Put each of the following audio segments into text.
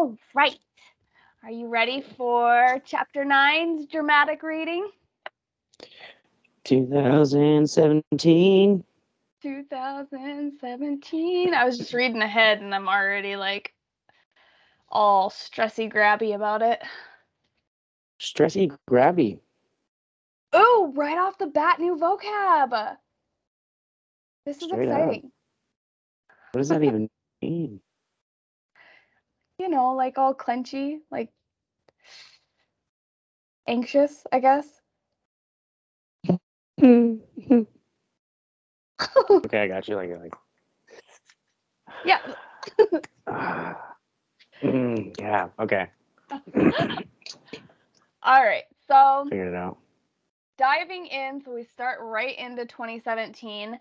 All right. Are you ready for chapter nine's dramatic reading? 2017. 2017. I was just reading ahead and I'm already like all stressy grabby about it. Stressy grabby. Oh, right off the bat, new vocab. This is Straight up. exciting. What does that even mean? You know, like all clenchy, like anxious, I guess. okay, I got you. Like, like. Yeah. Mm, yeah. Okay. All right. So Figured it out. diving in, so we start right into 2017,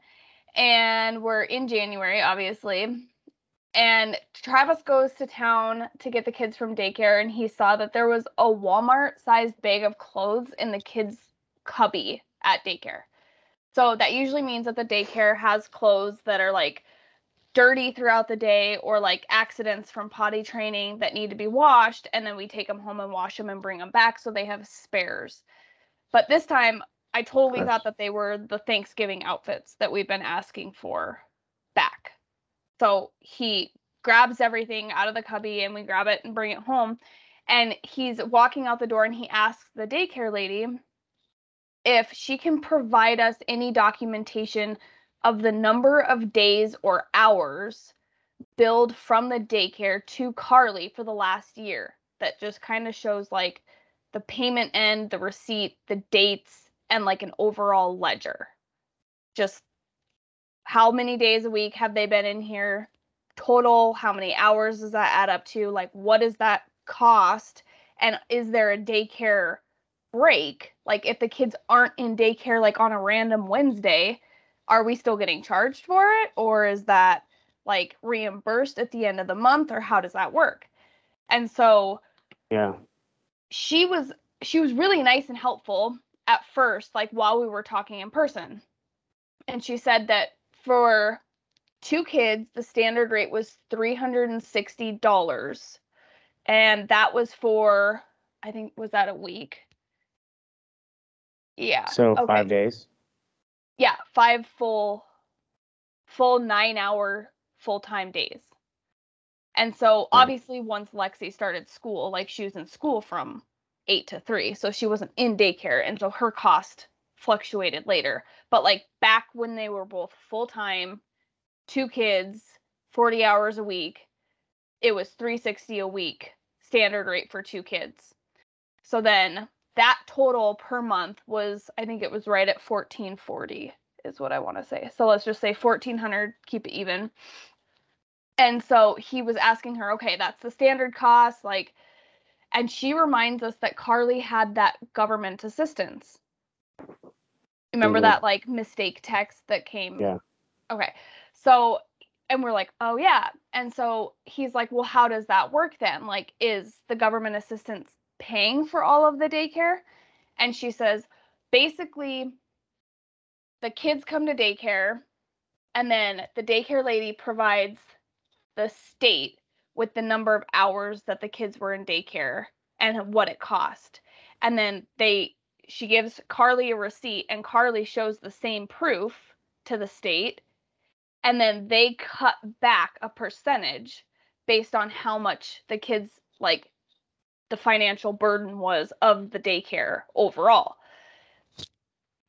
and we're in January, obviously. And Travis goes to town to get the kids from daycare, and he saw that there was a Walmart sized bag of clothes in the kids' cubby at daycare. So that usually means that the daycare has clothes that are like dirty throughout the day or like accidents from potty training that need to be washed, and then we take them home and wash them and bring them back so they have spares. But this time, I totally thought that they were the Thanksgiving outfits that we've been asking for back. So he grabs everything out of the cubby and we grab it and bring it home. And he's walking out the door and he asks the daycare lady if she can provide us any documentation of the number of days or hours billed from the daycare to Carly for the last year. That just kind of shows like the payment end, the receipt, the dates, and like an overall ledger. Just how many days a week have they been in here total? How many hours does that add up to? Like, what does that cost? And is there a daycare break? Like, if the kids aren't in daycare, like on a random Wednesday, are we still getting charged for it? Or is that like reimbursed at the end of the month? Or how does that work? And so, Yeah. she was she was really nice and helpful at first like while we were talking in person and she said that for two kids the standard rate was $360 and that was for i think was that a week? Yeah So okay. five days. yeah five full full nine hour full-time days. And so obviously once lexi started school like she was in school from eight to three so she wasn't in daycare. And so her cost fluctuated later. But like back when they were both full-time two kids 40 hours a week it was 360 a week standard rate for two kids. So then that total per month was i think it was right at 1440 is what i want to say. So let's just say 1400 keep it even. And so he was asking her okay that's the standard cost like and she reminds us that carly had that government assistance remember Mhm. that like mistake text that came Yeah. okay. So and we're like oh yeah. And so he's like well how does that work then? Like is the government assistance paying for all of the daycare? And she says basically the kids come to daycare and then the daycare lady provides the state with the number of hours that the kids were in daycare and what it cost. And then they she gives carly a receipt and carly shows the same proof to the state and then they cut back a percentage based on how much the kids like the financial burden was of the daycare overall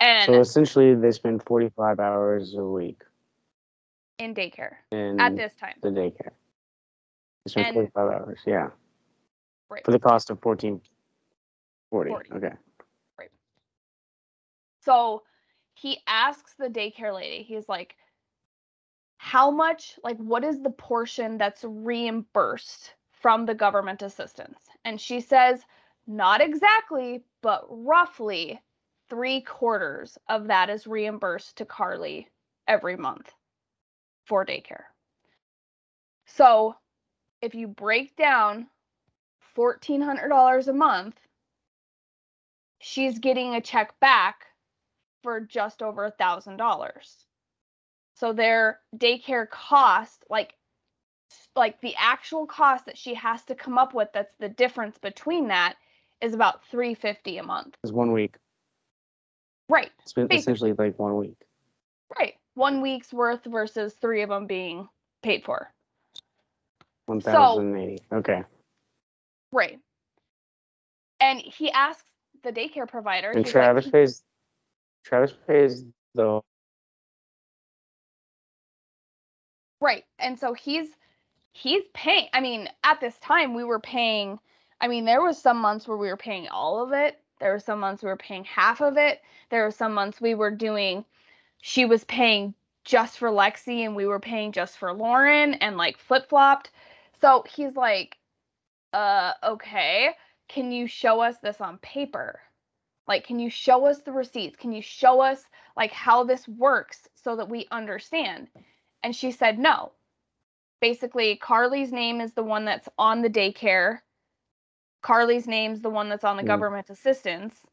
and So essentially, they spend 45 hours a week in daycare in at this time the daycare. They spend And- 45 hours. Yeah. Right. For the cost of 1440. 40. Okay. So he asks the daycare lady, he's like, how much, like, what is the portion that's reimbursed from the government assistance? And she says, not exactly, but roughly three quarters of that is reimbursed to Carly every month for daycare. So if you break down $1,400 a month, she's getting a check back for just over a thousand dollars. So their daycare cost, like like the actual cost that she has to come up with that's the difference between that is about 350 a month. It's one week. Right. It's been Basically. essentially like one week. Right. One week's worth versus three of them being paid for. One thousand eighty. Okay. Right. And he asks the daycare provider. And he's like, Travis pays. Travis pays the. Right. And so he's he's paying I mean, at this time we were paying I mean, there was some months where we were paying all of it. There were some months we were paying half of it. There were some months we were doing she was paying just for Lexi and we were paying just for Lauren and like flip-flopped. So he's like, uh, okay, can you show us this on paper? Like, can you show us the receipts? Can you show us like how this works so that we understand? And she said no. Basically, Carly's name is the one that's on the daycare. Carly's name's the one that's on the Mm. government assistance.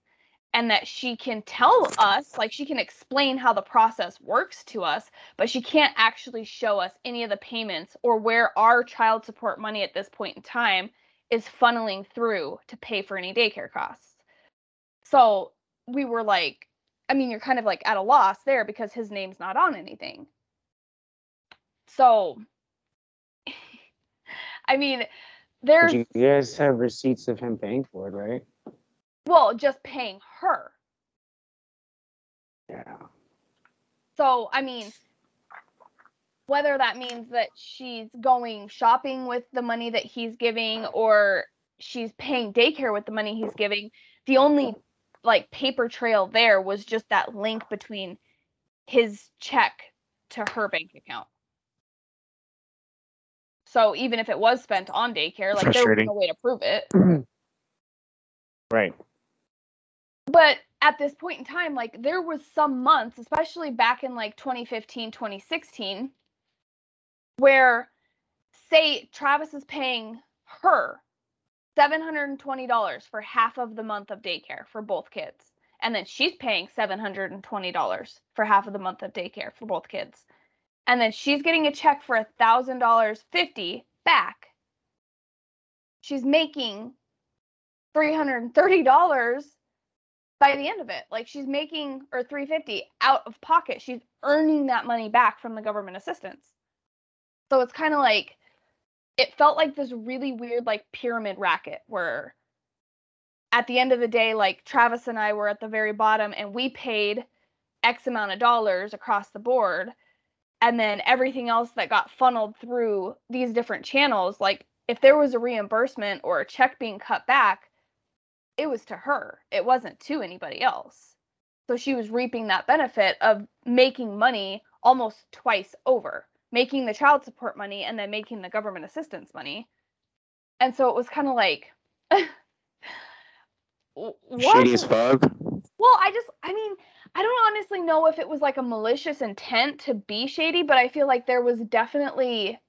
And that she can tell us, like she can explain how the process works to us, but she can't actually show us any of the payments or where our child support money at this point in time is funneling through to pay for any daycare costs. So we were like, I mean, you're kind of like at a loss there because his name's not on anything. So, I mean, there's, you guys have receipts of him paying for it, right? well, just paying her. Yeah. So, I mean, whether that means that she's going shopping with the money that he's giving or she's paying daycare with the money he's giving, the only like paper trail there was just that link between his check to her bank account. So even if it was spent on daycare, like there was no way to prove it. Right. but at this point in time like there was some months especially back in like 2015 2016 where say travis is paying her $720 for half of the month of daycare for both kids and then she's paying $720 for half of the month of daycare for both kids and then she's getting a check for $1000 50 back she's making $330 by the end of it. Like she's making or 350 out of pocket. She's earning that money back from the government assistance. So it's kind of like it felt like this really weird like pyramid racket where at the end of the day like Travis and I were at the very bottom and we paid x amount of dollars across the board and then everything else that got funneled through these different channels like if there was a reimbursement or a check being cut back it was to her. It wasn't to anybody else. So she was reaping that benefit of making money almost twice over, making the child support money and then making the government assistance money. And so it was kind of like, what? Shady as fuck. Well, I just, I mean, I don't honestly know if it was like a malicious intent to be shady, but I feel like there was definitely,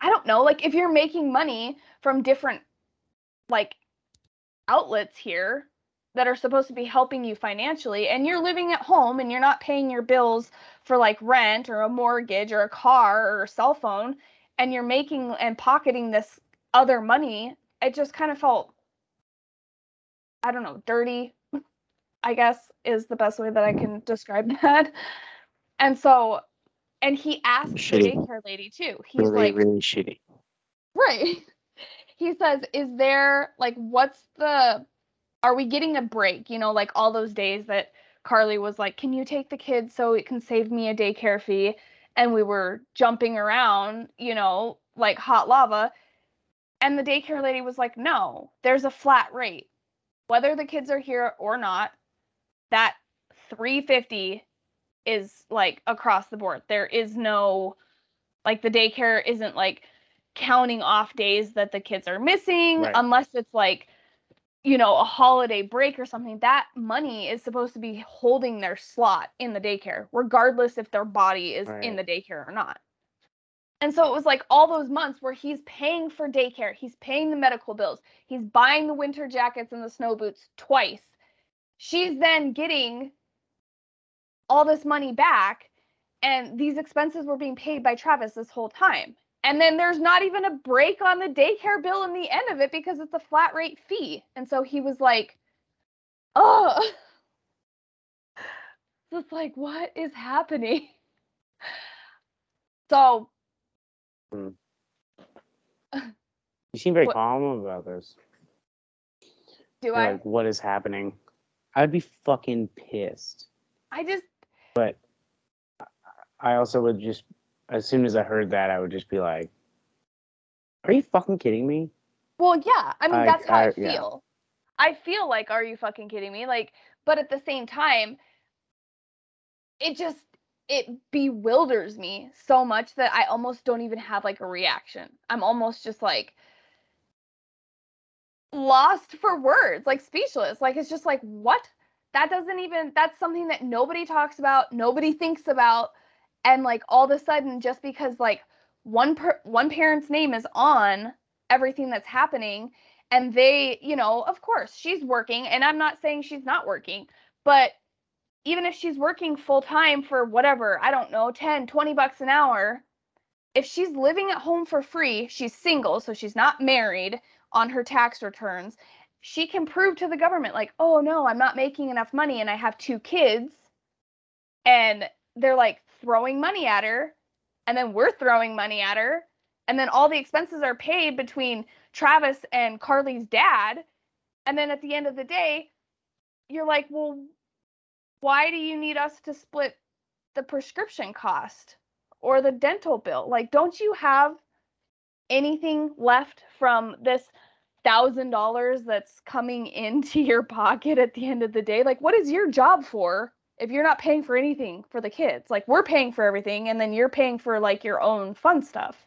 I don't know, like if you're making money from different like outlets here that are supposed to be helping you financially and you're living at home and you're not paying your bills for like rent or a mortgage or a car or a cell phone and you're making and pocketing this other money it just kind of felt i don't know dirty i guess is the best way that i can describe that and so and he asked the Shitty. daycare lady too he's Really, like really shitty. Right. He says, "Is there like what's the are we getting a break? You know, like all those days that Carly was like, "Can you take the kids so it can save me a daycare fee?" And we were jumping around, you know, like hot lava. And the daycare lady was like, "No, there's a flat rate. Whether the kids are here or not, that 350 is like across the board. There is no like the daycare isn't like counting off days that the kids are missing Right. unless it's like you know a holiday break or something that money is supposed to be holding their slot in the daycare regardless if their body is in the daycare or not. And so it was like all those months where he's paying for daycare he's paying the medical bills he's buying the winter jackets and the snow boots twice. She's then getting all this money back and these expenses were being paid by Travis this whole time And then there's not even a break on the daycare bill in the end of it because it's a flat rate fee. And so he was like, oh. It's like, what is happening? So hmm. You seem very What- calm about this. do You're I? Like, what is happening? I'd be fucking pissed. I just But I also would just, as soon as I heard that, I would just be like, "Are you fucking kidding me?" Well, yeah. I mean, I- that's how I, I- yeah. feel. I feel like, are you fucking kidding me? Like, but at the same time, it just it bewilders me so much that I almost don't even have like a reaction. I'm almost just like lost for words, like speechless. Like it's just like what? That doesn't even that's something that nobody talks about, nobody thinks about and like all of a sudden just because like one per- one parent's name is on everything that's happening and they you know of course she's working and i'm not saying she's not working but even if she's working full time for whatever i don't know 10 20 bucks an hour if she's living at home for free she's single so she's not married on her tax returns she can prove to the government like oh no i'm not making enough money and i have two kids and they're like throwing money at her and then we're throwing money at her and then all the expenses are paid between Travis and Carly's dad and then at the end of the day you're like well why do you need us to split the prescription cost or the dental bill? Like don't you have anything left from this thousand dollars that's coming into your pocket at the end of the day? Like what is your job for if you're not paying for anything for the kids like we're paying for everything and then you're paying for like your own fun stuff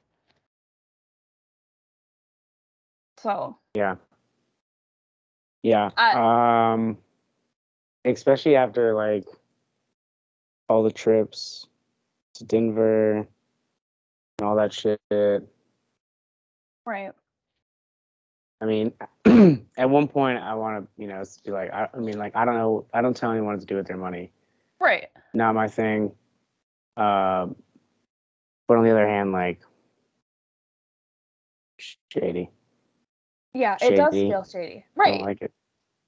so Yeah. Yeah. I- um, especially after like all the trips to Denver and all that shit. right I mean, at one point, I want to, you know, be like, I, I mean, like, I don't know, I don't tell anyone what to do with their money. Right Not my thing. Um, but on the other hand, like, shady. yeah it does feel shady I right don't like it.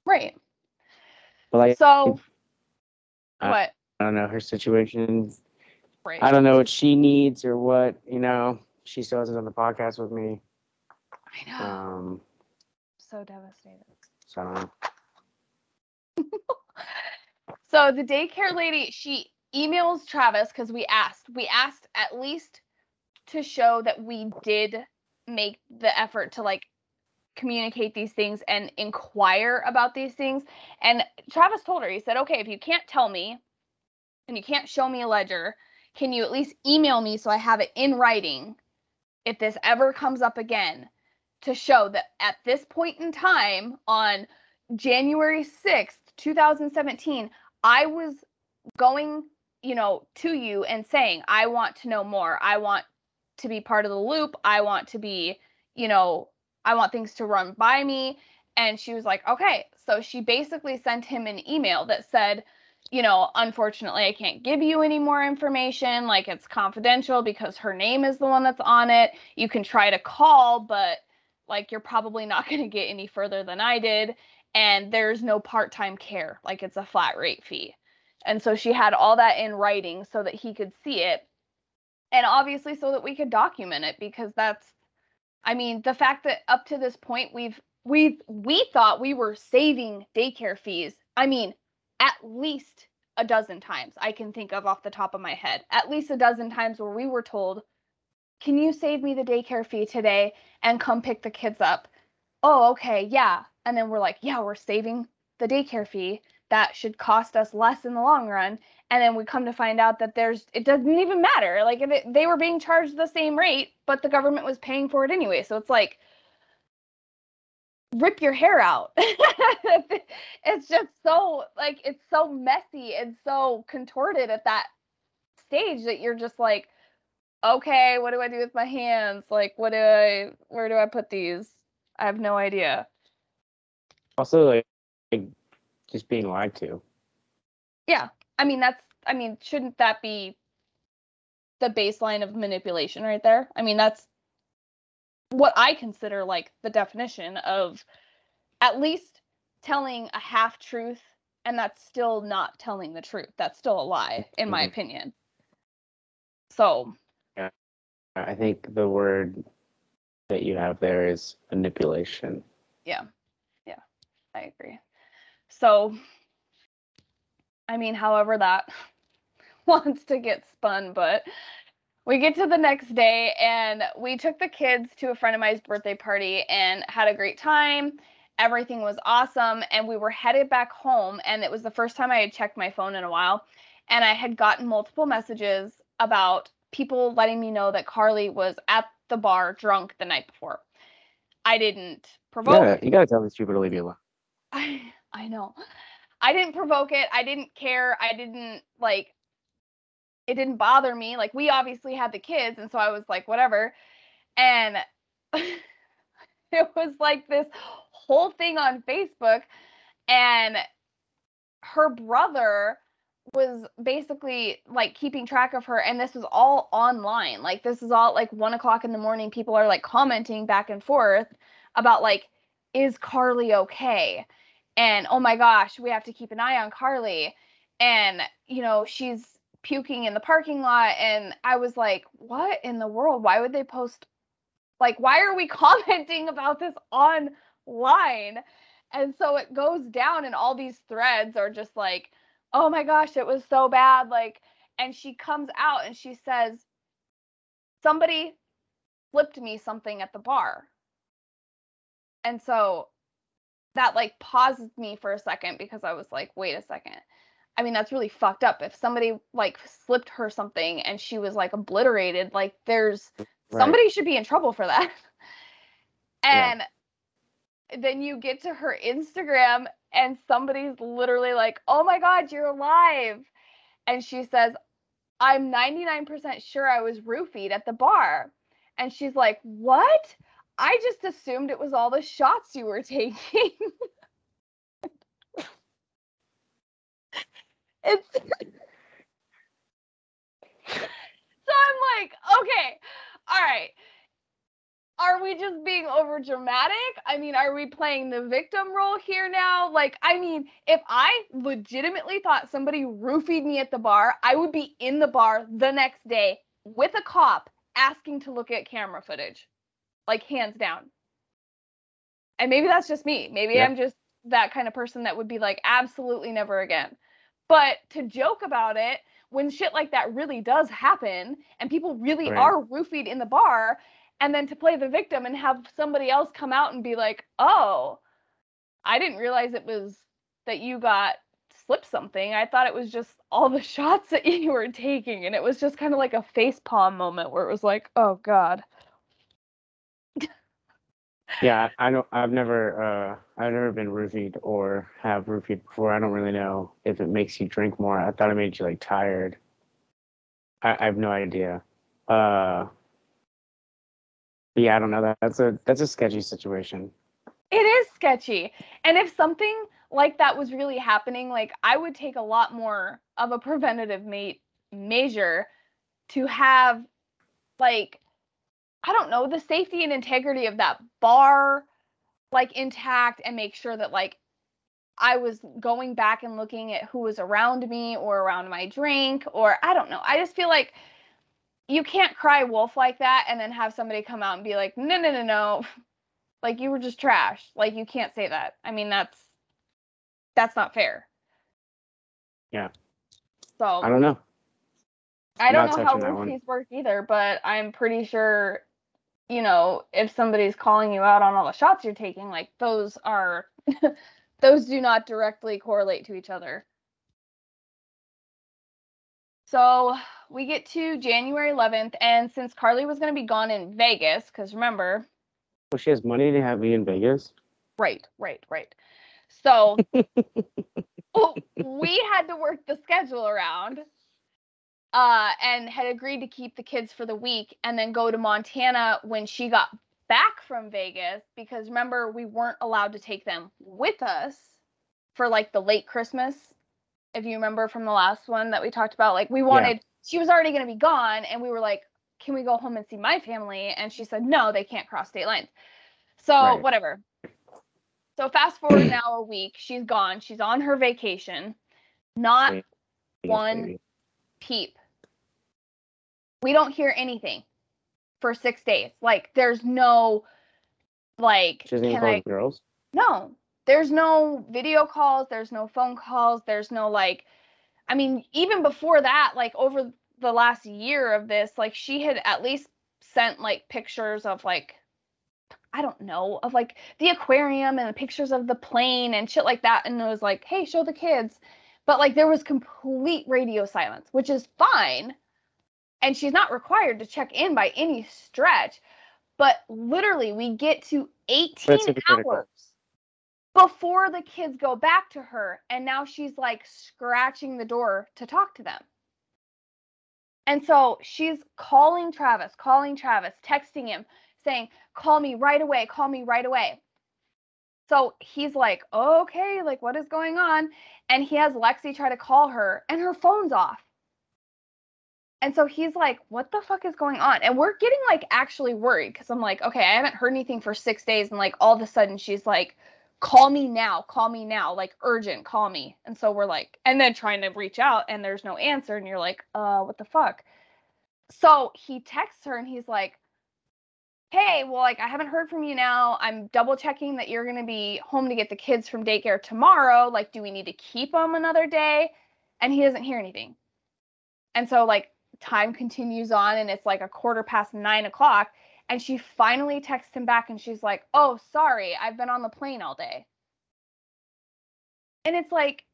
right But like, so I- what I don't know her situation. right I don't know what she needs or what, you know. She still hasn't done the podcast with me. i know Um, so devastated so I don't know. So the daycare lady, she emails Travis because we asked. We asked at least to show that we did make the effort to like communicate these things and inquire about these things. And Travis told her, he said, okay, if you can't tell me and you can't show me a ledger, can you at least email me so I have it in writing if this ever comes up again to show that at this point in time on January 6th, 2017, I was going, you know, to you and saying, I want to know more. I want to be part of the loop. I want to be, you know, I want things to run by me. And she was like, okay. So she basically sent him an email that said, you know, unfortunately, I can't give you any more information. Like it's confidential because her name is the one that's on it. You can try to call, but like you're probably not going to get any further than I did. And there's no part time care. Like it's a flat rate fee. And so she had all that in writing so that he could see it. And obviously, so that we could document it because that's, I mean, the fact that up to this point we've, we've, we thought we were saving daycare fees. I mean, at least a dozen times I can think of off the top of my head. At least a dozen times where we were told, "Can you save me the daycare fee today and come pick the kids up?" Oh, okay, yeah. And then we're like, "Yeah, we're saving the daycare fee. That should cost us less in the long run." And then we come to find out that there's it doesn't even matter. Like if it, they were being charged the same rate, but the government was paying for it anyway. So it's like rip your hair out. it's just so like it's so messy and so contorted at that stage that you're just like, okay, what do I do with my hands? Like, what do I, where do I put these? I have no idea. Also, like, like, just being lied to. Yeah. I mean, that's, I mean, shouldn't that be the baseline of manipulation right there? I mean, that's what I consider like the definition of at least telling a half truth and that's still not telling the truth. That's still a lie in my Mhm. opinion. So, yeah. I think the word that you have there is manipulation. Yeah. I agree. So, I mean, however that wants to get spun, but we get to the next day and we took the kids to a friend of mine's birthday party and had a great time. Everything was awesome. And we were headed back home. And it was the first time I had checked my phone in a while. And I had gotten multiple messages about people letting me know that Carly was at the bar drunk the night before. I didn't provoke Yeah, you gotta tell these people to leave you alone. I I know. I didn't provoke it. I didn't care. I didn't like it didn't bother me. Like we obviously had the kids and so I was like whatever. And it was like this whole thing on Facebook and her brother was basically like keeping track of her and this was all online like this is all like one o'clock in the morning people are like commenting back and forth about like is carly okay and oh my gosh we have to keep an eye on carly. And you know she's puking in the parking lot and i was like what in the world? Why would they post like why are we commenting about this online? And so it goes down and all these threads are just like oh my gosh it was so bad like and she comes out and she says somebody flipped me something at the bar. And so that like paused me for a second because i was like wait a second i mean that's really fucked up if somebody like slipped her something and she was like obliterated like there's Right. somebody should be in trouble for that and then you get to her Instagram and somebody's literally like, "Oh my god, you're alive." And she says, "I'm 99% sure I was roofied at the bar." And she's like, "What? I just assumed it was all the shots you were taking." it's So I'm like, "Okay. All right are we just being over dramatic? I mean, are we playing the victim role here now? Like, I mean, if I legitimately thought somebody roofied me at the bar, I would be in the bar the next day with a cop asking to look at camera footage. Like, hands down. And maybe that's just me. Maybe Yeah. I'm just that kind of person that would be like, absolutely never again. But to joke about it when shit like that really does happen and people really Right. are roofied in the bar, and then to play the victim and have somebody else come out and be like, "Oh, I didn't realize it was that you got slipped something. I thought it was just all the shots that you were taking." And it was just kind of like a face palm moment where it was like, "Oh god." Yeah, I don't. I've never. Uh, I've never been roofied or have roofied before. I don't really know if it makes you drink more. I thought it made you like tired. I, I have no idea. Uh, yeah, I don't know. That that's a that's a sketchy situation. It is sketchy. And if something like that was really happening, like I would take a lot more of a preventative measure to have like I don't know, the safety and integrity of that bar like intact and make sure that like I was going back and looking at who was around me or around my drink or I don't know. I just feel like you can't cry wolf like that and then have somebody come out and be like, "No, no, no, no. Like you were just trash." Like you can't say that. I mean, that's that's not fair. Yeah. So I don't know. I don't know how roofies work either, but I'm pretty sure, you know, if somebody's calling you out on all the shots you're taking, like those are, those do not directly correlate to each other. So we get to January 11th, and since Carly was going to be gone in Vegas, because remember, Well, she has money to have me in Vegas. Right, right, right. So well, oh, we had to work the schedule around uh, and had agreed to keep the kids for the week and then go to Montana when she got back from Vegas because remember, we weren't allowed to take them with us for like the late Christmas. If you remember from the last one that we talked about, like we wanted, she was already going to be gone, and we were like, can we go home and see my family? And she said, no, they can't cross state lines. So Right. whatever. So fast forward now a week. She's gone. She's on her vacation. Not one peep. We don't hear anything for six days. Like there's no like She doesn't I girls. no. There's no video calls, there's no phone calls, there's no like I mean, even before that, like over the last year of this, like she had at least sent like pictures of like I don't know, of like the aquarium and pictures of the plane and shit like that. And it was like, hey, show the kids. But like there was complete radio silence, which is fine. And she's not required to check in by any stretch. But literally, we get to 18 hours before the kids go back to her. And now she's like scratching the door to talk to them. And so she's calling Travis, calling Travis, texting him, saying, Call me right away, call me right away. So he's like, Okay, like what is going on? And he has Lexi try to call her, and her phone's off. And so he's like, What the fuck is going on? And we're getting like actually worried because I'm like, Okay, I haven't heard anything for six days. And like all of a sudden she's like, Call me now, call me now, like urgent, call me. And so we're like, and then trying to reach out, and there's no answer. And you're like, Uh, what the fuck? So he texts her and he's like, Hey, well, like, I haven't heard from you now. I'm double checking that you're going to be home to get the kids from daycare tomorrow. Like, do we need to keep them another day? And he doesn't hear anything. And so, like, time continues on and it's like a quarter past nine o'clock. And she finally texts him back and she's like, Oh, sorry, I've been on the plane all day. And it's like,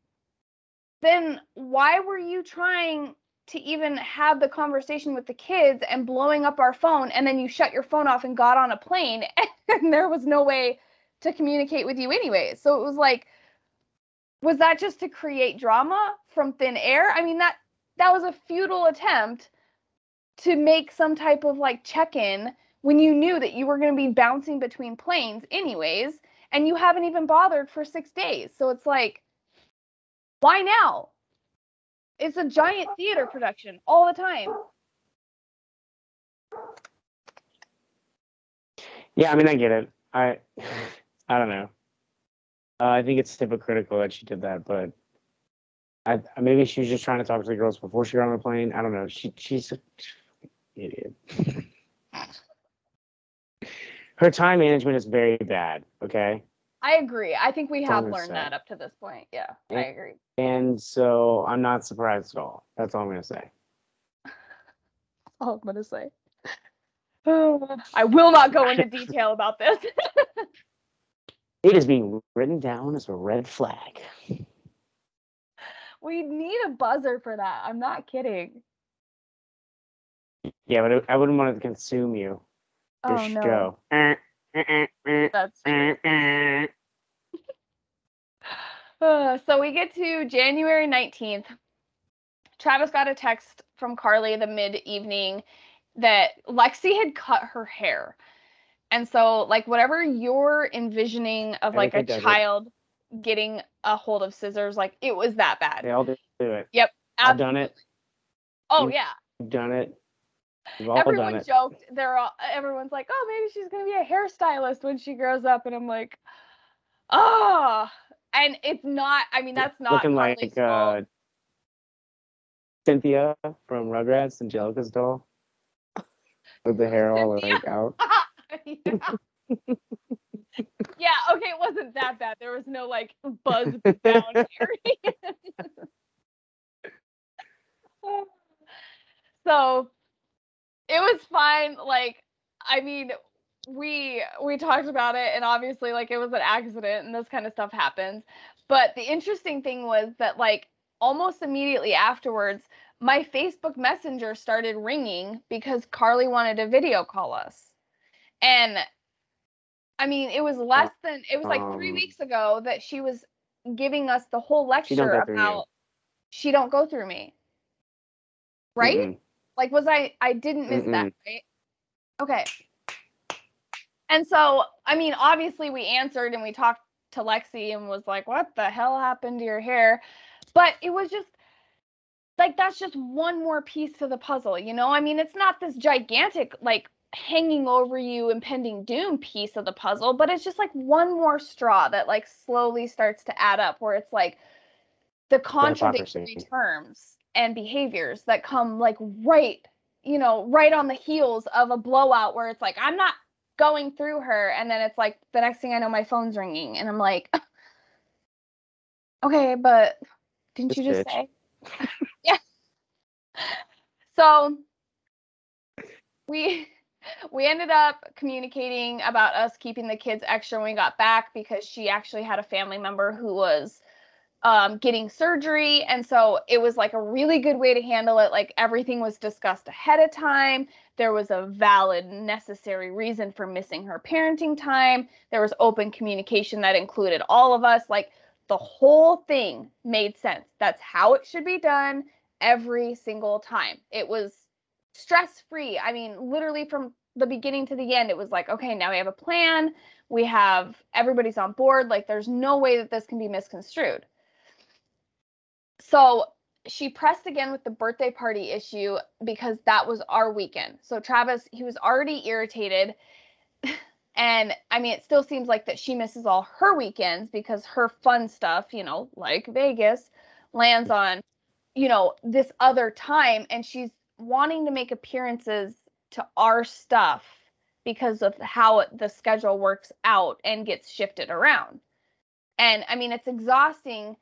then why were you trying to even have the conversation with the kids and blowing up our phone and then you shut your phone off and got on a plane and there was no way to communicate with you anyway so it was like was that just to create drama from thin air i mean that that was a futile attempt to make some type of like check-in when you knew that you were going to be bouncing between planes anyways and you haven't even bothered for 6 days so it's like why now it's a giant theater production all the time. Yeah, I mean, I get it. I, I don't know. Uh, I think it's hypocritical that she did that, but I maybe she was just trying to talk to the girls before she got on the plane. I don't know. She she's an idiot. Her time management is very bad. Okay, I agree. I think we have learned say. that up to this point. Yeah, I agree. and so I'm not surprised at all. That's all I'm gonna say. all I'm gonna say. I will not go into detail about this. It is being written down as a red flag. We need a buzzer for that. I'm not kidding. Yeah, but I wouldn't want to consume you. Oh no, that's true. so we get to January 19th. Travis got a text from Carly the mid evening that Lexi had cut her hair. And so, like, whatever you're envisioning of like a child getting a hold of scissors, like, it was that bad. They all do it. Yep. I've done it. Oh, You- yeah. Done it. Everyone joked. They're all, everyone's like, oh, maybe she's to be a hairstylist when she grows up. And I'm like, oh. And it's not, I mean, that's not Looking Carly's like uh, Cynthia from Rugrats, Angelica's doll, with the hair all Cynthia? like out. yeah. yeah, okay, it wasn't that bad. There was no like buzz down area. so it was fine. Like, I mean, we we talked about it and obviously like it was an accident and this kind of stuff happens. But the interesting thing was that like almost immediately afterwards, my Facebook Messenger started ringing because Carly wanted to video call us. And I mean, it was less than it was like 3 Um, weeks ago that she was giving us the whole lecture go through you. about she don't go through me. Right? Mm-mm. Like was I I didn't miss that, Mm-mm. right? Okay. And so, I mean, obviously we answered and we talked to Lexi and was like, "What the hell happened to your hair?" But it was just like that's just one more piece to the puzzle, you know? I mean, it's not this gigantic like hanging over you impending doom piece of the puzzle, but it's just like one more straw that like slowly starts to add up where it's like the contradictory terms and behaviors that come like right, you know, right on the heels of a blowout where it's like I'm not going through her and then it's like the next thing I know my phone's ringing and I'm like okay, but didn't this you just bitch. say? yeah. So we we ended up communicating about us keeping the kids extra when we got back because she actually had a family member who was um, getting surgery. And so it was like a really good way to handle it. Like everything was discussed ahead of time. There was a valid, necessary reason for missing her parenting time. There was open communication that included all of us. Like the whole thing made sense. That's how it should be done every single time. It was stress free. I mean, literally from the beginning to the end, it was like, okay, now we have a plan. We have everybody's on board. Like, there's no way that this can be misconstrued. So she pressed again with the birthday party issue because that was our weekend. So Travis, he was already irritated. And I mean, it still seems like that she misses all her weekends because her fun stuff, you know, like Vegas, lands on, you know, this other time. And she's wanting to make appearances to our stuff because of how the schedule works out and gets shifted around. And I mean, it's exhausting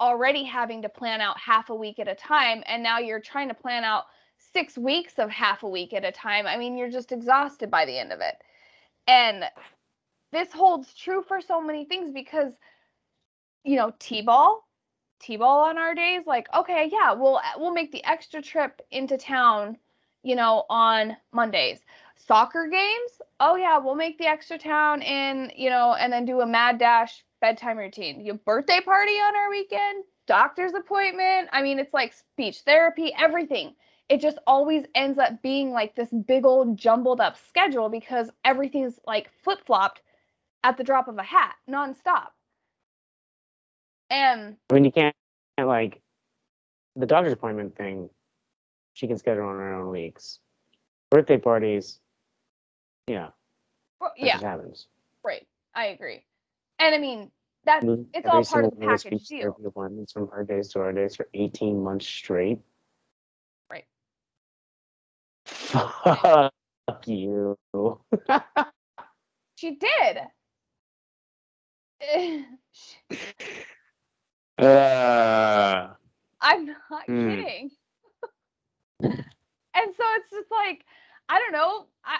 already having to plan out half a week at a time. And now you're trying to plan out six weeks of half a week at a time. I mean, you're just exhausted by the end of it. And this holds true for so many things because, you know, T ball, t-ball on our days like okay yeah we'll we'll make the extra trip into town you know on mondays. Soccer games oh yeah we'll make the extra town in you know and then do a mad dash bedtime routine. Your birthday party on our weekend doctor's appointment. I mean it's like speech therapy everything. It just always ends up being like this big old jumbled up schedule because everything's like flip-flopped at the drop of a hat nonstop and I mean, you can't, can't like the doctor's appointment thing. She can schedule on her own weeks. Birthday parties, yeah. Well, yeah. happens. Right. I agree. And I mean, that it's all part of the package deal. Appointments from her days to our days for 18 months straight. Right. Fuck you. she did. Uh, I'm not mm. kidding. and so it's just like, I don't know. I,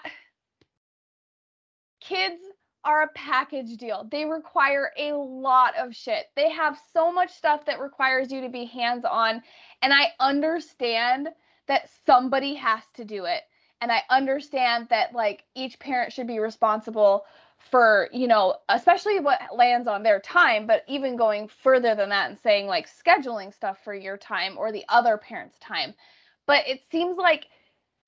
kids are a package deal. They require a lot of shit. They have so much stuff that requires you to be hands on. And I understand that somebody has to do it. And I understand that like each parent should be responsible for you know especially what lands on their time but even going further than that and saying like scheduling stuff for your time or the other parent's time. But it seems like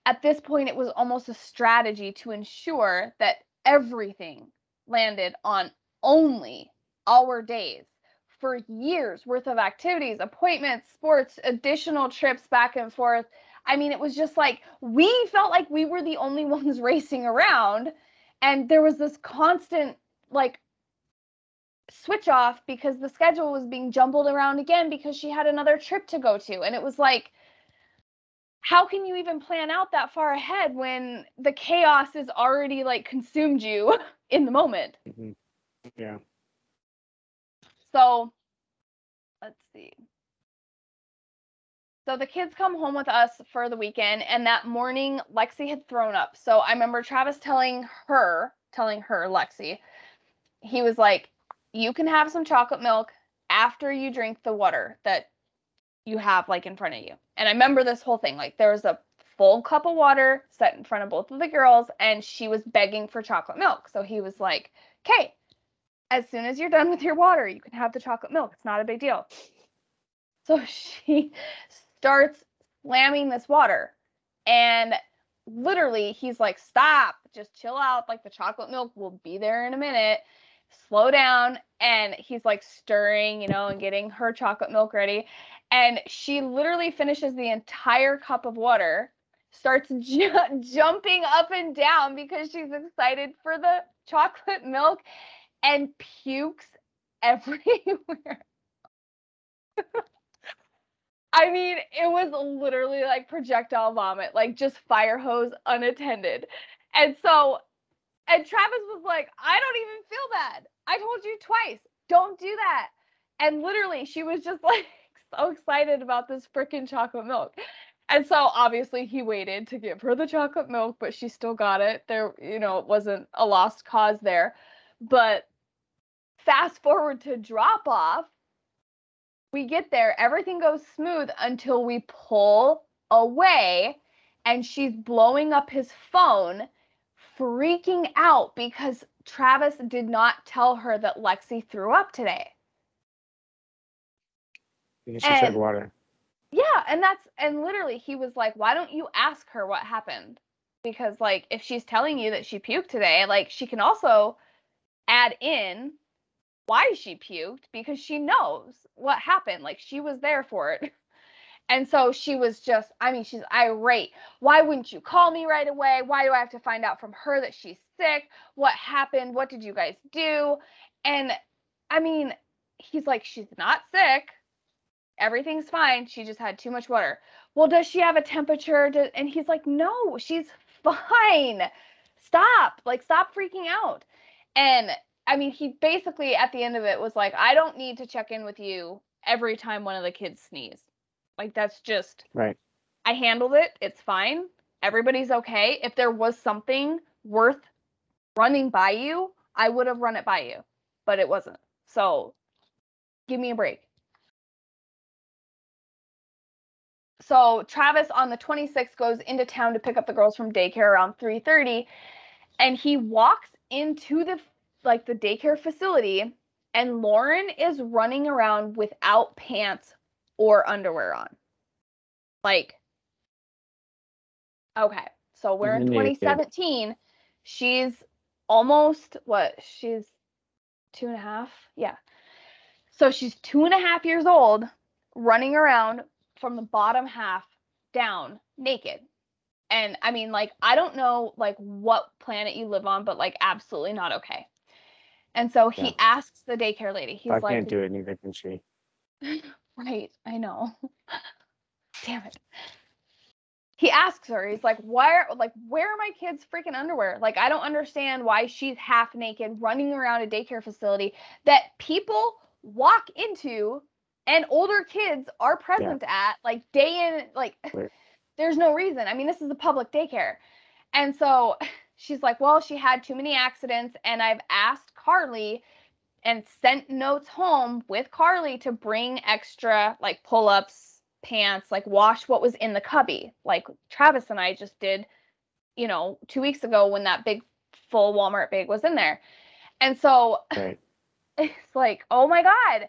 at this point it was almost a strategy to ensure that everything landed on only our days for years worth of activities appointments sports additional trips back and forth. I mean it was just like we felt like we were the only ones racing around and there was this constant like switch off because the schedule was being jumbled around again because she had another trip to go to. And it was like how can you even plan out that far ahead when the chaos is already like consumed you in the moment? Mm-hmm. yeah. So let's see so the kids come home with us for the weekend, and that morning Lexi had thrown up. So I remember Travis telling her, telling her, Lexi, he was like, You can have some chocolate milk after you drink the water that you have like in front of you. And I remember this whole thing. Like there was a full cup of water set in front of both of the girls, and she was begging for chocolate milk. So he was like, Okay, as soon as you're done with your water, you can have the chocolate milk. It's not a big deal. So she starts slamming this water. And literally, he's like, Stop, just chill out. Like, the chocolate milk will be there in a minute. Slow down. And he's like stirring, you know, and getting her chocolate milk ready. and she literally finishes the entire cup of water, starts ju- jumping up and down because she's excited for the chocolate milk, and pukes everywhere. I mean, it was literally like projectile vomit, like just fire hose unattended. And so, and Travis was like, I don't even feel bad. I told you twice, don't do that. And literally, she was just like so excited about this freaking chocolate milk. And so obviously he waited to give her the chocolate milk, but she still got it. There, you know, it wasn't a lost cause there. But fast forward to drop off, we get there, everything goes smooth until we pull away and she's blowing up his phone, freaking out because Travis did not tell her that Lexi threw up today. Because she said And- water. Yeah, and that's and literally he was like, "Why don't you ask her what happened?" Because like if she's telling you that she puked today, like she can also add in why she puked because she knows what happened. Like she was there for it. And so she was just, I mean, she's irate. Why wouldn't you call me right away? Why do I have to find out from her that she's sick? What happened? What did you guys do? And I mean, he's like, she's not sick. Everything's fine. She just had too much water. Well, does she have a temperature? And he's like, no, she's fine. Stop. Like, stop freaking out. And I mean, he basically at the end of it was like, I don't need to check in with you every time one of the kids sneeze. Like, that's just, Right. I handled it. It's fine. Everybody's okay. If there was something worth running by you, I would have run it by you, but it wasn't. So give me a break. So Travis on the 26th goes into town to pick up the girls from daycare around 3:30 and he walks into the like the daycare facility and Lauren is running around without pants or underwear on. Like okay, so we're in 2017. She's almost what? She's two and a half. Yeah. So she's two and a half years old, running around from the bottom half down naked. And I mean, like, I don't know like what planet you live on, but like absolutely not okay. And so he Yeah. asks the daycare lady, he's like, I like, can't do it, neither can she. Right, I know. Damn it. He asks her, he's like, where like where are my kids' freaking underwear? Like I don't understand why she's half naked running around a daycare facility that people walk into and older kids are present at like day in like there's no reason. I mean, this is a public daycare. And so she's like, well, she had too many accidents and I've asked Carly and sent notes home with Carly to bring extra like pull ups, pants, like wash what was in the cubby. Like Travis and I just did, you know, two weeks ago when that big full Walmart bag was in there. And so Right. it's like, oh my God.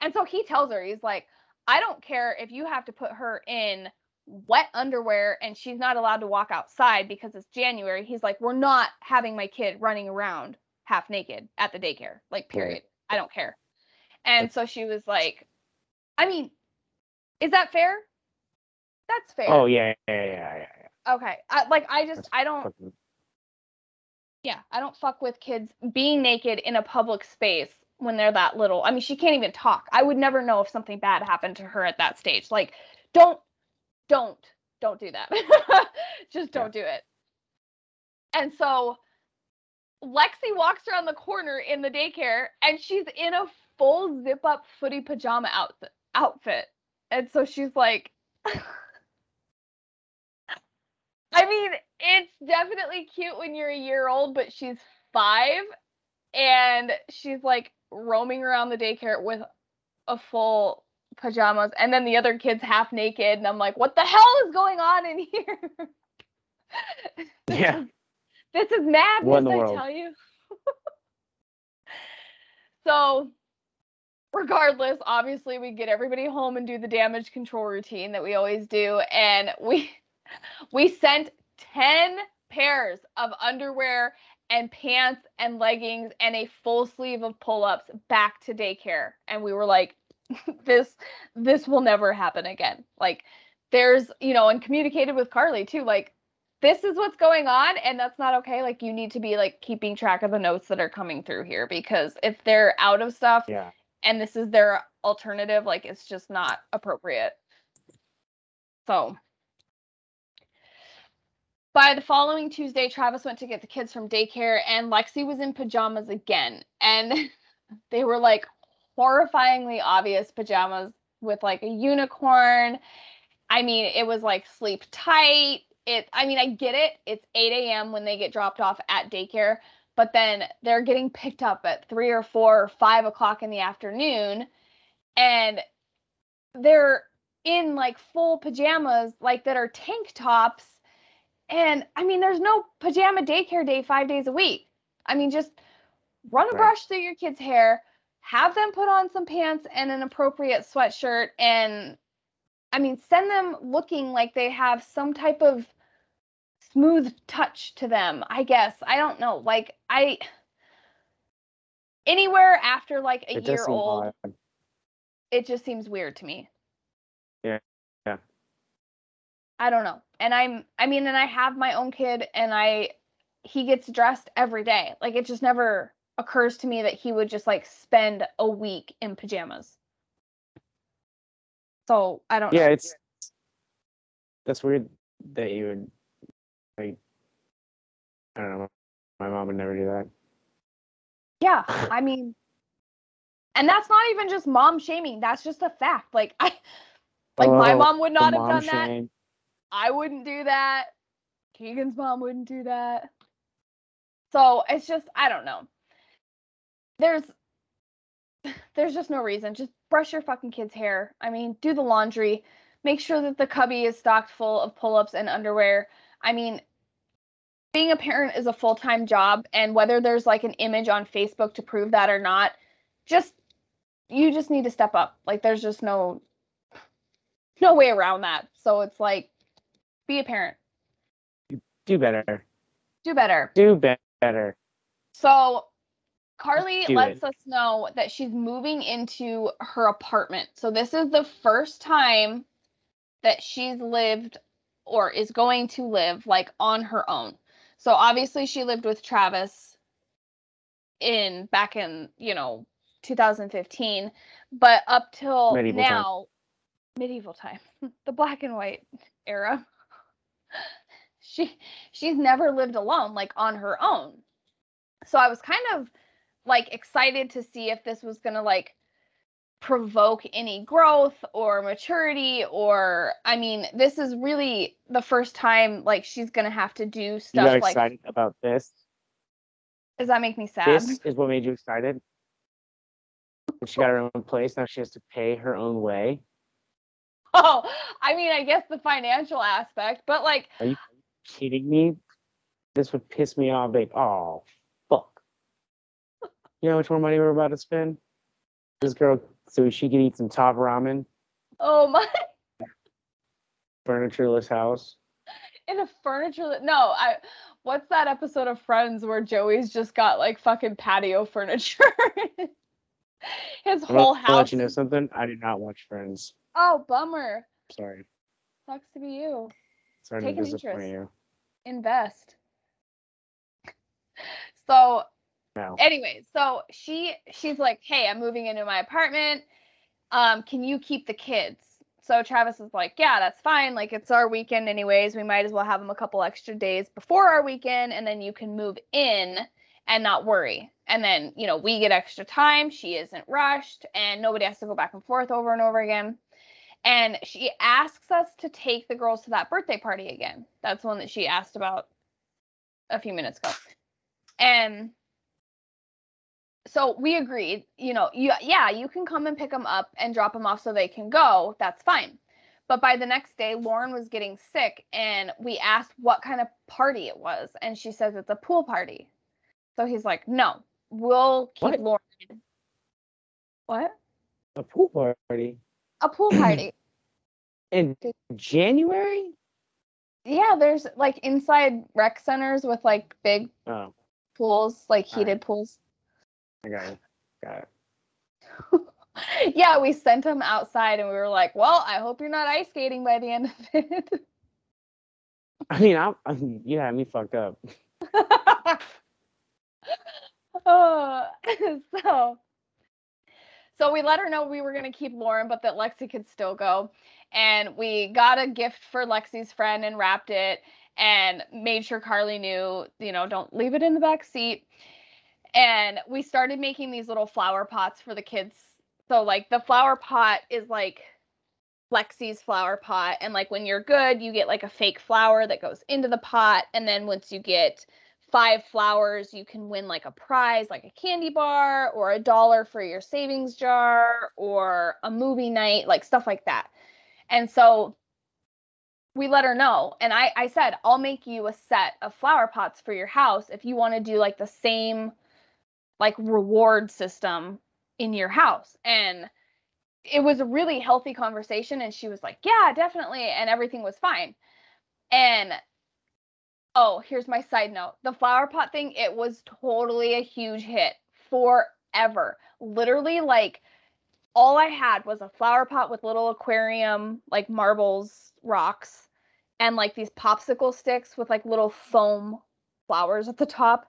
And so he tells her, he's like, I don't care if you have to put her in wet underwear and she's not allowed to walk outside because it's January. He's like, we're not having my kid running around half naked at the daycare. Like, period. I don't care. And so she was like, I mean, is that fair? That's fair. Oh yeah, yeah, yeah, yeah. yeah. Okay. I, like, I just, I don't, yeah, I don't fuck with kids being naked in a public space when they're that little. I mean, she can't even talk. I would never know if something bad happened to her at that stage. Like, don't, don't, don't do that. Just don't do it. And so Lexi walks around the corner in the daycare and she's in a full zip up footy pajama outfit outfit. And so she's like I mean, it's definitely cute when you're a year old, but she's five and she's like roaming around the daycare with a full pajamas and then the other kid's half naked and I'm like, what the hell is going on in here? Yeah. Is- This is madness, What in the I world? tell you. so regardless, obviously we get everybody home and do the damage control routine that we always do. And we we sent 10 pairs of underwear and pants and leggings and a full sleeve of pull-ups back to daycare. And we were like, this this will never happen again. Like there's, you know, and communicated with Carly too, like this is what's going on and that's not okay. Like you need to be like keeping track of the notes that are coming through here because if they're out of stuff Yeah. and this is their alternative, like it's just not appropriate. So by the following Tuesday, Travis went to get the kids from daycare and Lexi was in pajamas again. And they were like horrifyingly obvious pajamas with like a unicorn. I mean, it was like sleep tight. It I mean, I get it. It's 8 a.m. when they get dropped off at daycare, but then they're getting picked up at three or four or five o'clock in the afternoon and they're in like full pajamas like that are tank tops and i mean there's no pajama daycare day five days a week i mean just run a Right. brush through your kids hair have them put on some pants and an appropriate sweatshirt and i mean send them looking like they have some type of smooth touch to them i guess i don't know like i anywhere after like a It year old odd. it just seems weird to me. Yeah, yeah. I don't know. And I'm I mean and I have my own kid and I he gets dressed every day. Like it just never occurs to me that he would just like spend a week in pajamas. So, I don't Yeah, know. it's that's weird that you would like I don't know. My mom would never do that. Yeah, I mean and that's not even just mom shaming. That's just a fact. Like I like my Oh, mom would not have done that. I wouldn't do that. Keegan's mom wouldn't do that. So it's just I don't know. There's there's just no reason. Just brush your fucking kid's hair. I mean, do the laundry. Make sure that the cubby is stocked full of pull-ups and underwear. I mean, being a parent is a full-time job and whether there's like an image on Facebook to prove that or not, just you just need to step up. Like there's just no no way around that. So it's like be a parent. Do better. Do better. Do be- better. So Carly do lets it. us know that she's moving into her apartment. So this is the first time that she's lived or is going to live like on her own. So obviously she lived with Travis in back in, you know, 2015, but up till Medieval time. now medieval time, the black and white era. she she's never lived alone like on her own. So I was kind of like excited to see if this was going to like provoke any growth or maturity or I mean this is really the first time like she's to have to do You stuff got like excited about this. does that make me sad? This is what made you excited. She got her own place. Now she has to pay her own way. Oh, I mean I guess the financial aspect, but like Are you Kidding me? This would piss me off. Like, oh, fuck. You know how much more money we're about to spend? This girl, so she can eat some top ramen, oh my furnitureless house. in a furniture no i what's that episode of friends where joey's just got like fucking patio furniture his I'm whole house. let you know something. I did not watch Friends. oh bummer Sorry. sucks to be you Sorry Take to an disappoint interest. you. invest so No. anyway so she she's like hey i'm moving into my apartment. Um can you keep the kids? So travis is like yeah that's fine. Like it's our weekend anyways. We might as well have them a couple extra days before our weekend and then you can move in and not worry. And then you know we get extra time. She isn't rushed and nobody has to go back and forth over and over again. And she asks us to take the girls to that birthday party again. That's one that she asked about a few minutes ago. And so we agreed, you know, you, yeah, you can come and pick them up and drop them off so they can go. That's fine. But by the next day, Lauren was getting sick and we asked what kind of party it was. And she says it's a pool party. So he's like, no, we'll keep What? Lauren. What? A pool party A pool party. in January? yeah, there's like inside rec centers with like big Oh, pools, like All right. heated pools. I got it. Got it. yeah, we sent him outside and we were like, well, I hope you're not ice skating by the end of it. I mean, I'm, I'm you had me fucked up. oh, so so we let her know we were going to keep Lauren, but that Lexi could still go. And we got a gift for Lexi's friend and wrapped it and made sure Carly knew, you know, don't leave it in the back seat. And we started making these little flower pots for the kids. So like the flower pot is like Lexi's flower pot. And like when you're good, you get like a fake flower that goes into the pot. And then once you get five flowers, you can win like a prize, like a candy bar or a dollar for your savings jar or a movie night, like stuff like that. And so we let her know. And I, I said, I'll make you a set of flower pots for your house if you want to do like the same like reward system in your house. And it was a really healthy conversation. And she was like, Yeah, definitely. And everything was fine. And oh, here's my side note the flower pot thing, it was totally a huge hit forever. Literally, like, all I had was a flower pot with little aquarium, like marbles, rocks, and like these popsicle sticks with like little foam flowers at the top.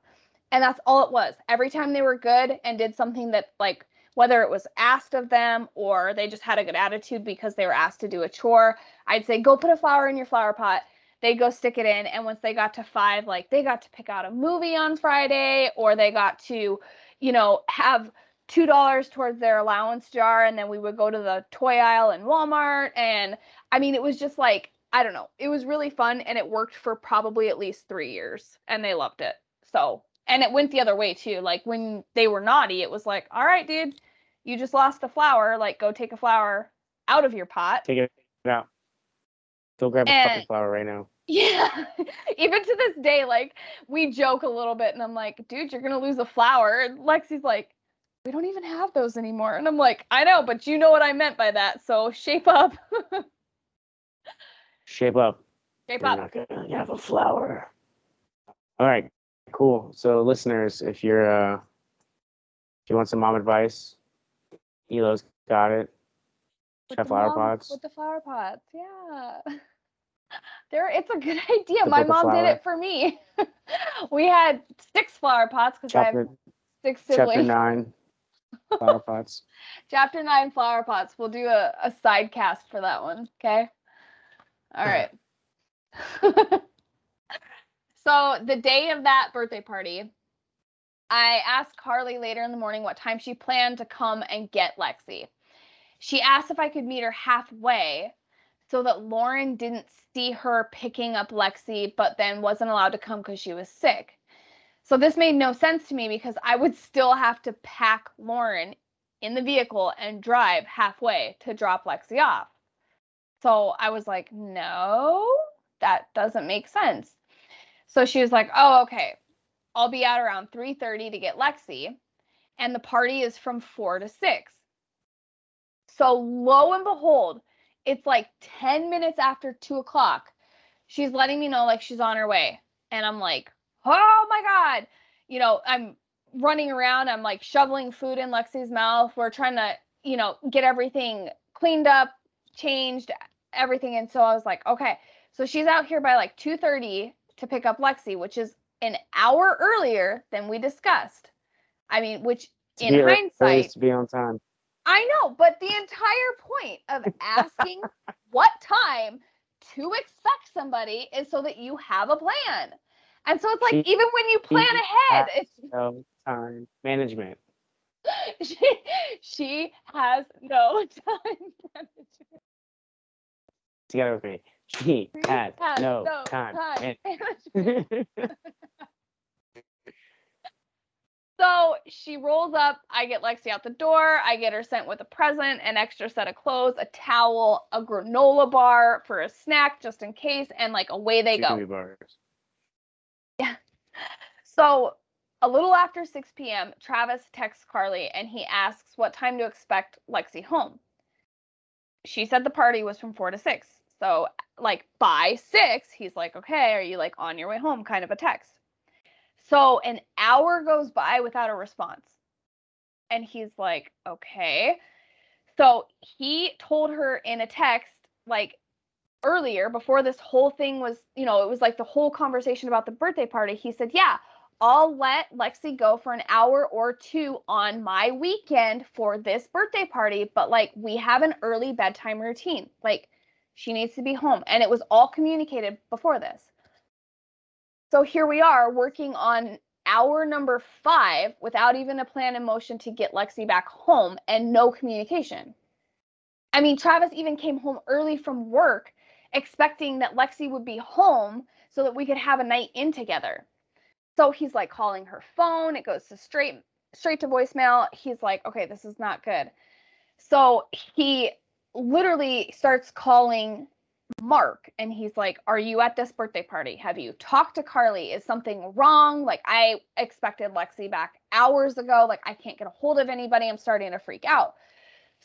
And that's all it was. Every time they were good and did something that, like, whether it was asked of them or they just had a good attitude because they were asked to do a chore, I'd say, go put a flower in your flower pot. They go stick it in. And once they got to five, like, they got to pick out a movie on Friday or they got to, you know, have two dollars towards their allowance jar and then we would go to the toy aisle in Walmart and I mean it was just like I don't know it was really fun and it worked for probably at least 3 years and they loved it so and it went the other way too like when they were naughty it was like all right dude you just lost a flower like go take a flower out of your pot take it out go grab a fucking flower right now yeah even to this day like we joke a little bit and I'm like dude you're gonna lose a flower and Lexi's like we don't even have those anymore. And I'm like, I know, but you know what I meant by that. So shape up. shape up. Shape You're up. not gonna have a flower. All right, cool. So listeners, if you're uh if you want some mom advice, Elo's got it. With flower mom, pots. With the flower pots, yeah. There, it's a good idea. My mom did it for me. we had six flower pots because I have Chapter six chapter siblings. nine. Flower pots. Chapter nine flower pots. We'll do a, a side cast for that one. Okay. All right. So the day of that birthday party, I asked Carly later in the morning what time she planned to come and get Lexi. She asked if I could meet her halfway so that Lauren didn't see her picking up Lexi, but then wasn't allowed to come because she was sick. So this made no sense to me because I would still have to pack Lauren in the vehicle and drive halfway to drop Lexi off. So I was like, no, that doesn't make sense. So she was like, oh, okay. I'll be out around 3:30 to get Lexi, and the party is from 4 to 6. So lo and behold, it's like 10 minutes after 2 o'clock. She's letting me know like she's on her way. And I'm like, oh my God. You know, I'm running around. I'm like shoveling food in Lexi's mouth. We're trying to, you know, get everything cleaned up, changed, everything. And so I was like, okay. So she's out here by like 2:30 to pick up Lexi, which is an hour earlier than we discussed. I mean, which in early hindsight, to be on time. I know, but the entire point of asking what time to expect somebody is so that you have a plan. And so it's like She- even when you plan ahead, it's No time management. she she has no time management. Together with me. She She has has no, no time. time So she rolls up. I get Lexi out the door. I get her sent with a present, an extra set of clothes, a towel, a granola bar for a snack just in case, and like away they Two go. gummy bars. So a little after 6 p.m., Travis texts Carly and he asks what time to expect Lexi home. She said the party was from 4 to 6. So like by 6, he's like, "Okay, are you like on your way home?" kind of a text. So an hour goes by without a response. And he's like, "Okay." So he told her in a text, like earlier, before this whole thing was, you know, it was like the whole conversation about the birthday party. He said, Yeah, I'll let Lexi go for an hour or two on my weekend for this birthday party, but like we have an early bedtime routine. Like she needs to be home. And it was all communicated before this. So here we are working on hour number five without even a plan in motion to get Lexi back home and no communication. I mean, Travis even came home early from work expecting that Lexi would be home so that we could have a night in together. So he's like calling her phone, it goes to straight straight to voicemail. He's like, "Okay, this is not good." So he literally starts calling Mark and he's like, Are you at this birthday party? Have you talked to Carly? Is something wrong? Like, I expected Lexi back hours ago. Like, I can't get a hold of anybody. I'm starting to freak out.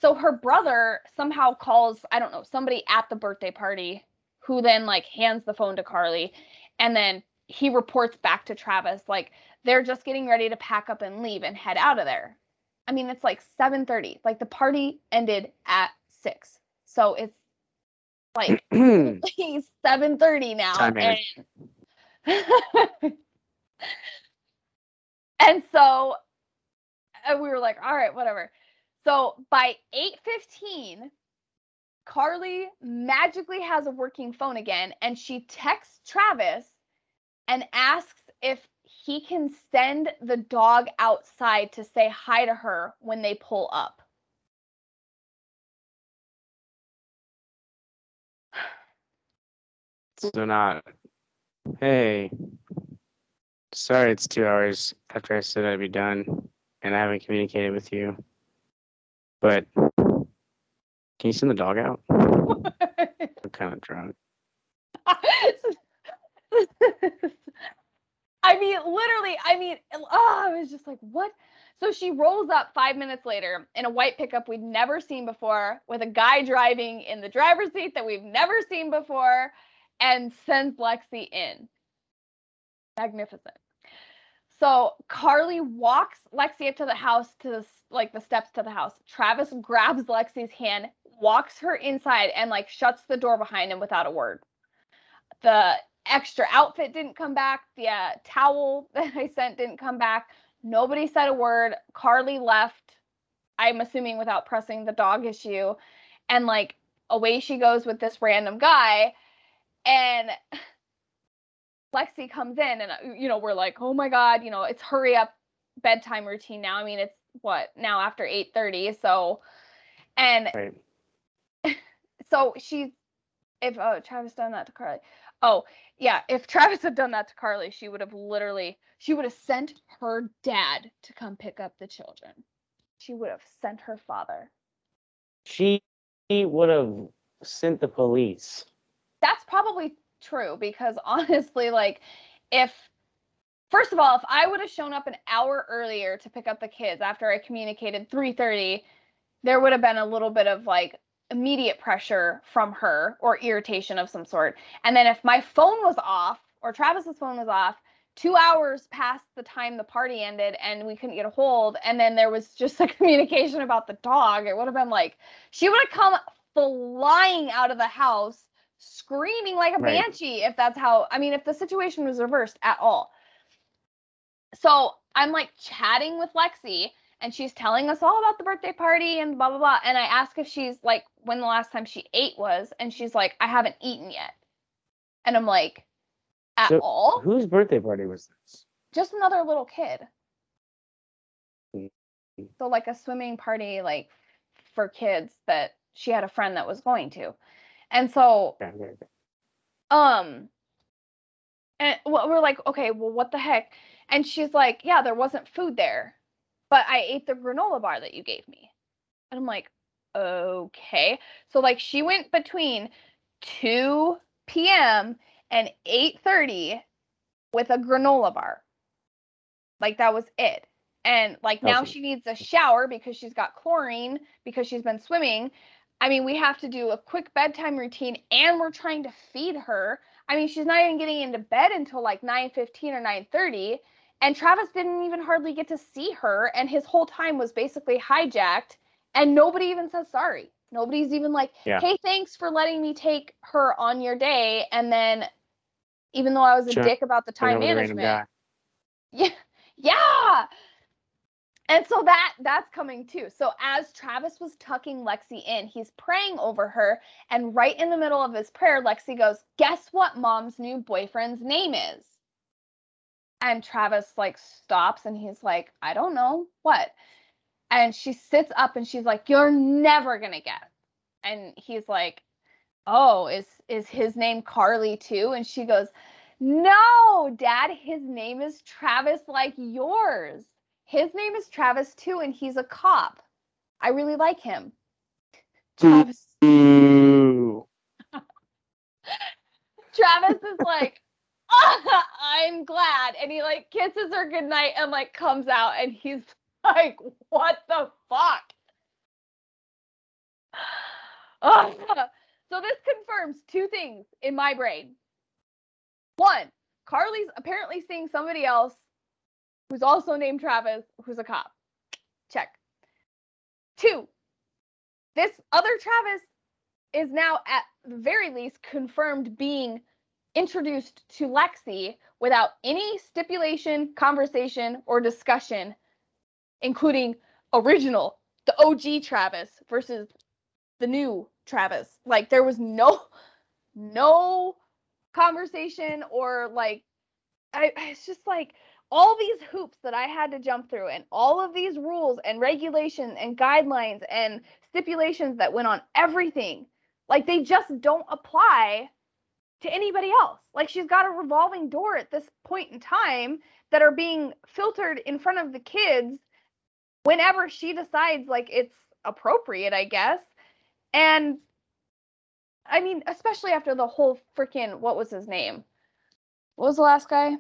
So her brother somehow calls, I don't know, somebody at the birthday party who then like hands the phone to Carly. And then he reports back to Travis, like, they're just getting ready to pack up and leave and head out of there. I mean, it's like 7:30. Like the party ended at 6. So it's like he's 7:30 now. And, and so and we were like, all right, whatever. So by 8:15, Carly magically has a working phone again and she texts Travis and asks if he can send the dog outside to say hi to her when they pull up. So not, hey, sorry it's two hours after I said I'd be done and I haven't communicated with you. But can you send the dog out? I'm kind of drunk. I mean, literally, I mean, oh, I was just like, what? So she rolls up five minutes later in a white pickup we'd never seen before, with a guy driving in the driver's seat that we've never seen before, and sends Lexi in. Magnificent. So Carly walks Lexi up to the house to the like the steps to the house. Travis grabs Lexi's hand, walks her inside, and like shuts the door behind him without a word. The extra outfit didn't come back. The uh, towel that I sent didn't come back. Nobody said a word. Carly left, I'm assuming without pressing the dog issue. And like away she goes with this random guy. And Lexi comes in and, uh, you know, we're like, oh my God, you know, it's hurry up bedtime routine now. I mean, it's what now after 8:30. So, and Right. so she's if oh Travis done that to Carly. Oh yeah, if Travis had done that to Carly, she would have literally she would have sent her dad to come pick up the children. She would have sent her father. She would have sent the police. That's probably true because honestly, like if first of all, if I would have shown up an hour earlier to pick up the kids after I communicated 3:30, there would have been a little bit of like immediate pressure from her or irritation of some sort. And then if my phone was off or Travis's phone was off, two hours past the time the party ended and we couldn't get a hold, and then there was just a communication about the dog, it would have been like she would have come flying out of the house screaming like a Right. banshee if that's how I mean if the situation was reversed at all. So I'm like chatting with Lexi and she's telling us all about the birthday party and blah blah blah. And I ask if she's like when the last time she ate was, and she's like, I haven't eaten yet. And I'm like, at So, all? Whose birthday party was this? Just another little kid. Mm. So like a swimming party like for kids that she had a friend that was going to. And so um and well, we're like okay well what the heck? And she's like yeah there wasn't food there but i ate the granola bar that you gave me. And i'm like okay. So like she went between 2 p.m and 8.30 with a granola bar. Like that was it. And like now she needs a shower because she's got chlorine because she's been swimming I mean, we have to do a quick bedtime routine and we're trying to feed her. I mean, she's not even getting into bed until like 9:15 or 9:30 and Travis didn't even hardly get to see her and his whole time was basically hijacked And nobody even says sorry. Nobody's even like, Yeah. hey, thanks for letting me take her on your day. And then, even though I was a Sure. dick about the time management, yeah, yeah. And so that that's coming too. So as Travis was tucking Lexi in, he's praying over her, and right in the middle of his prayer, Lexi goes, "Guess what mom's new boyfriend's name is?" And Travis like stops and he's like, "I don't know. What?" And she sits up and she's like, "You're never to guess." And he's like, "Oh, is is his name Carly too?" And she goes, "No, dad, his name is Travis like yours." His name is Travis too, and he's a cop. I really like him. Travis Travis is like, "Ah, I'm glad. And he like kisses her goodnight and like comes out and he's like, what the fuck? Ah. so this confirms two things in my brain. One, Carly's apparently seeing somebody else who's also named Travis, who's a cop. Check. Two, this other Travis is now at the very least confirmed being introduced to Lexi without any stipulation, conversation, or discussion, including original, the OG Travis versus the new Travis. Like there was no no conversation or like I it's just like all these hoops that I had to jump through and all of these rules and regulations and guidelines and stipulations that went on everything like they just don't apply to anybody else. Like she's got a revolving door at this point in time that are being filtered in front of the kids whenever she decides like it's appropriate, I guess. And I mean, especially after the whole freaking what was his name? What was the last guy?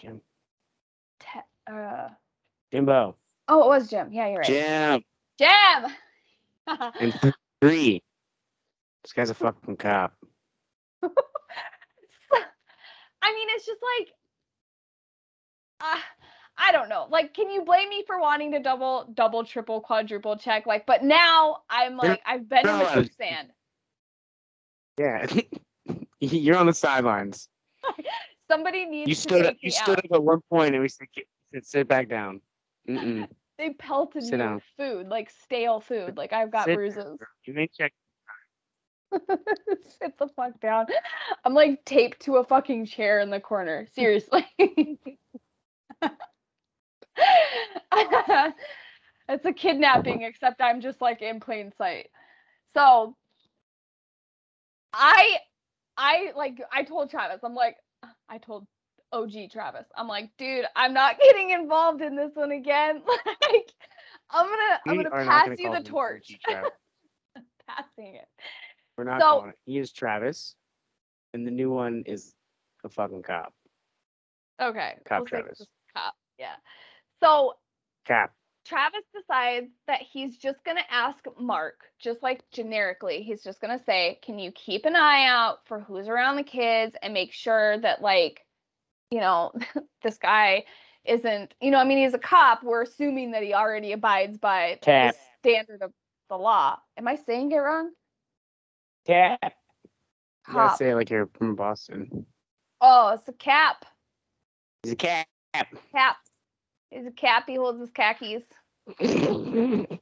Jim. Te- uh, Jimbo. oh, it was Jim. Yeah, you're right. Jim. Jim. And three. This guy's a fucking cop. I mean, it's just like, uh, I don't know. Like, can you blame me for wanting to double, double, triple, quadruple check? Like, but now I'm like, I've been in the no, quicksand. Yeah. You're on the sidelines. Somebody needs You to stood up. You stood out. up at one point, and we said, sit, sit back down. They pelted Sit me down. with food, like stale food. Like I've got Sit bruises. You may check. Sit the fuck down. I'm like taped to a fucking chair in the corner. Seriously. it's a kidnapping, except I'm just like in plain sight. So I I like I told Travis, I'm like, I told OG Travis, I'm like, dude, I'm not getting involved in this one again. like I'm gonna I'm gonna pass gonna you the torch. Passing it. We're not So- calling it. He is Travis, and the new one is a fucking cop. Okay. Cop we'll Travis. Cop. Yeah. So Cap. Travis decides that he's just going to ask Mark, just like generically, he's just going to say, Can you keep an eye out for who's around the kids and make sure that, like, you know, this guy isn't, you know, I mean, he's a cop. We're assuming that he already abides by Cap. the standard of the law. Am I saying it wrong? Cap. You gotta say it like you're from Boston. Oh, it's a cap. He's a cap. Cap. Cap. He holds his khakis.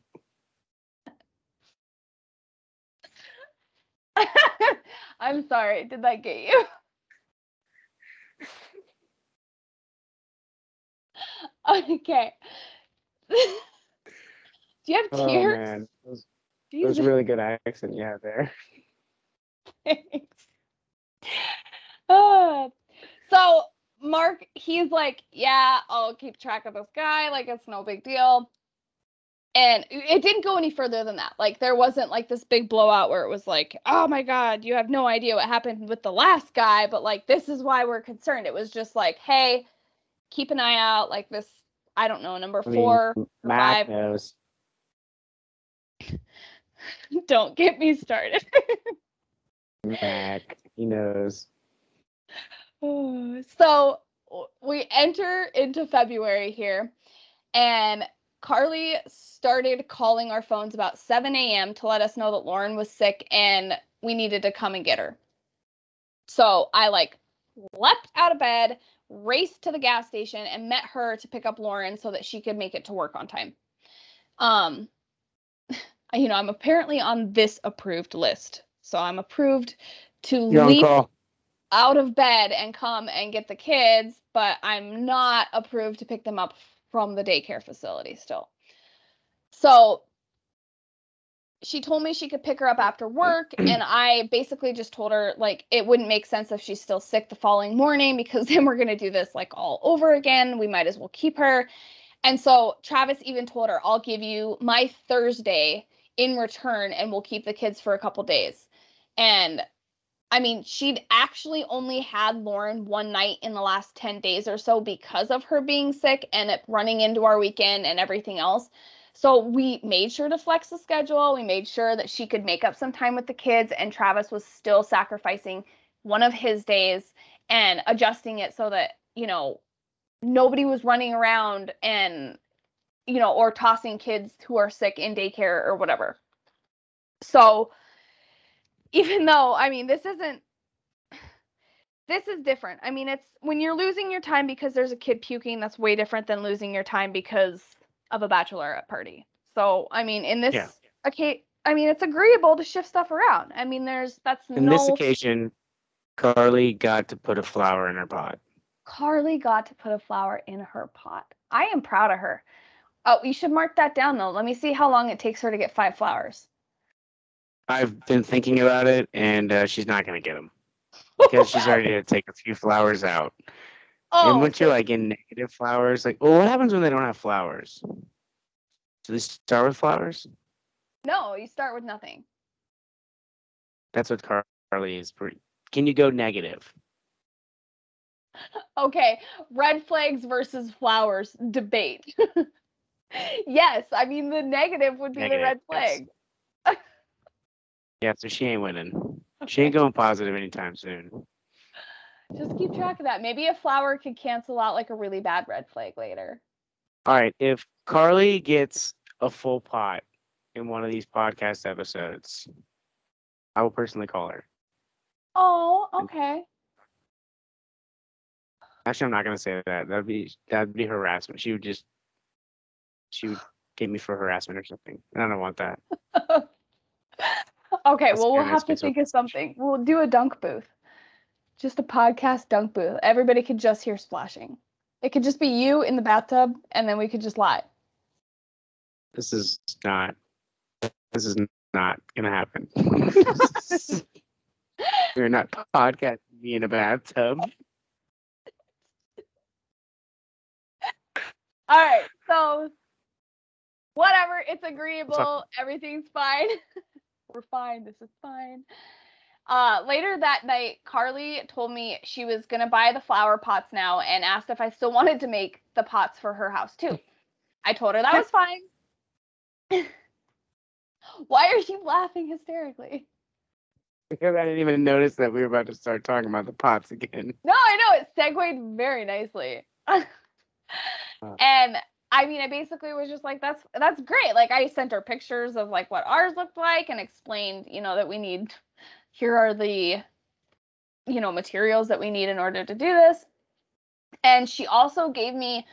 I'm sorry. Did that get you? okay. Do you have oh tears? man, that was, that was a really good accent you had there. Thanks. Ah. so Mark, he's like, yeah, I'll keep track of this guy. Like, it's no big deal. And it didn't go any further than that. Like, there wasn't like this big blowout where it was like, oh my God, you have no idea what happened with the last guy, but like, this is why we're concerned. It was just like, hey, keep an eye out. Like, this, I don't know, number I mean, four. Mac five. knows. Don't get me started. Mac, he knows. so we enter into February here, and Carly started calling our phones about 7 a.m. to let us know that Lauren was sick and we needed to come and get her. So I like leapt out of bed, raced to the gas station, and met her to pick up Lauren so that she could make it to work on time. Um, you know, I'm apparently on this approved list. So I'm approved to You're on leave call. Out of bed and come and get the kids, but I'm not approved to pick them up from the daycare facility still. So she told me she could pick her up after work and I basically just told her like it wouldn't make sense if she's still sick the following morning because then we're going to do this like all over again. We might as well keep her. And so Travis even told her, "I'll give you my Thursday in return and we'll keep the kids for a couple days." And I mean, she'd actually only had Lauren one night in the last 10 days or so because of her being sick and it running into our weekend and everything else. So we made sure to flex the schedule. We made sure that she could make up some time with the kids, and Travis was still sacrificing one of his days and adjusting it so that, you know, nobody was running around and, you know, or tossing kids who are sick in daycare or whatever. So, even though I mean this isn't this is different. I mean it's when you're losing your time because there's a kid puking that's way different than losing your time because of a bachelorette party. So, I mean in this Yeah. okay I mean it's agreeable to shift stuff around. I mean there's that's In no this occasion, Carly got to put a flower in her pot. Carly got to put a flower in her pot. I am proud of her. Oh, you should mark that down though. Let me see how long it takes her to get five flowers. I've been thinking about it, and uh, she's not gonna get them because she's already gonna take a few flowers out. oh, and once you're like in negative flowers, like, well, what happens when they don't have flowers? Do they start with flowers? no, you start with nothing. That's what Car- Carly is. Pretty. Can you go negative? Okay, red flags versus flowers debate. yes, I mean the negative would be the red flag. yes. Yeah, so she ain't winning. She ain't going positive anytime soon. Just keep track of that. Maybe a flower could cancel out like a really bad red flag later. All right, if Carly gets a full pot in one of these podcast episodes, I will personally call her. Oh, okay. Actually, I'm not gonna say that. That'd be that'd be harassment. She would just she would get me for harassment or something. and I don't want that. okay, well we'll have to think of something. We'll do a dunk booth. Just a podcast dunk booth. Everybody could just hear splashing. It could just be you in the bathtub and then we could just lie. This is not. This is not gonna happen. We're not podcasting me in a bathtub. All right, so whatever, it's agreeable. Everything's fine. We're fine. This is fine. Uh, later that night, Carly told me she was gonna buy the flower pots now and asked if I still wanted to make the pots for her house too. I told her that was fine. Why are you laughing hysterically? Because I didn't even notice that we were about to start talking about the pots again. No, I know it segued very nicely. and I mean, I basically was just like, "That's that's great." Like, I sent her pictures of like what ours looked like and explained, you know, that we need. Here are the, you know, materials that we need in order to do this. And she also gave me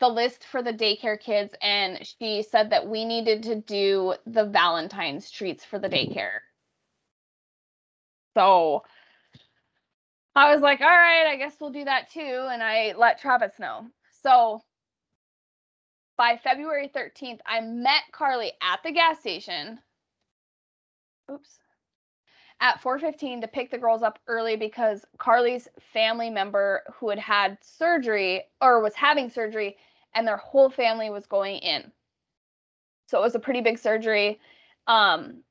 the list for the daycare kids, and she said that we needed to do the Valentine's treats for the daycare. So I was like, all right, I guess we'll do that too. And I let Travis know. So by February 13th, I met Carly at the gas station. Oops. At 4:15 to pick the girls up early because Carly's family member who had had surgery or was having surgery and their whole family was going in. So it was a pretty big surgery. Um,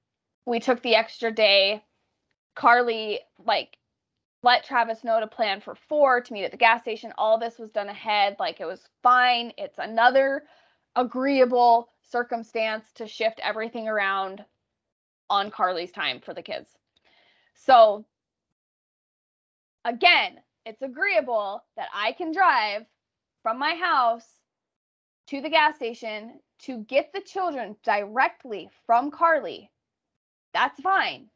we took the extra day. Carly like let Travis know to plan for four to meet at the gas station. All this was done ahead. Like it was fine. It's another agreeable circumstance to shift everything around on Carly's time for the kids. So again, it's agreeable that I can drive from my house to the gas station to get the children directly from Carly, that's fine.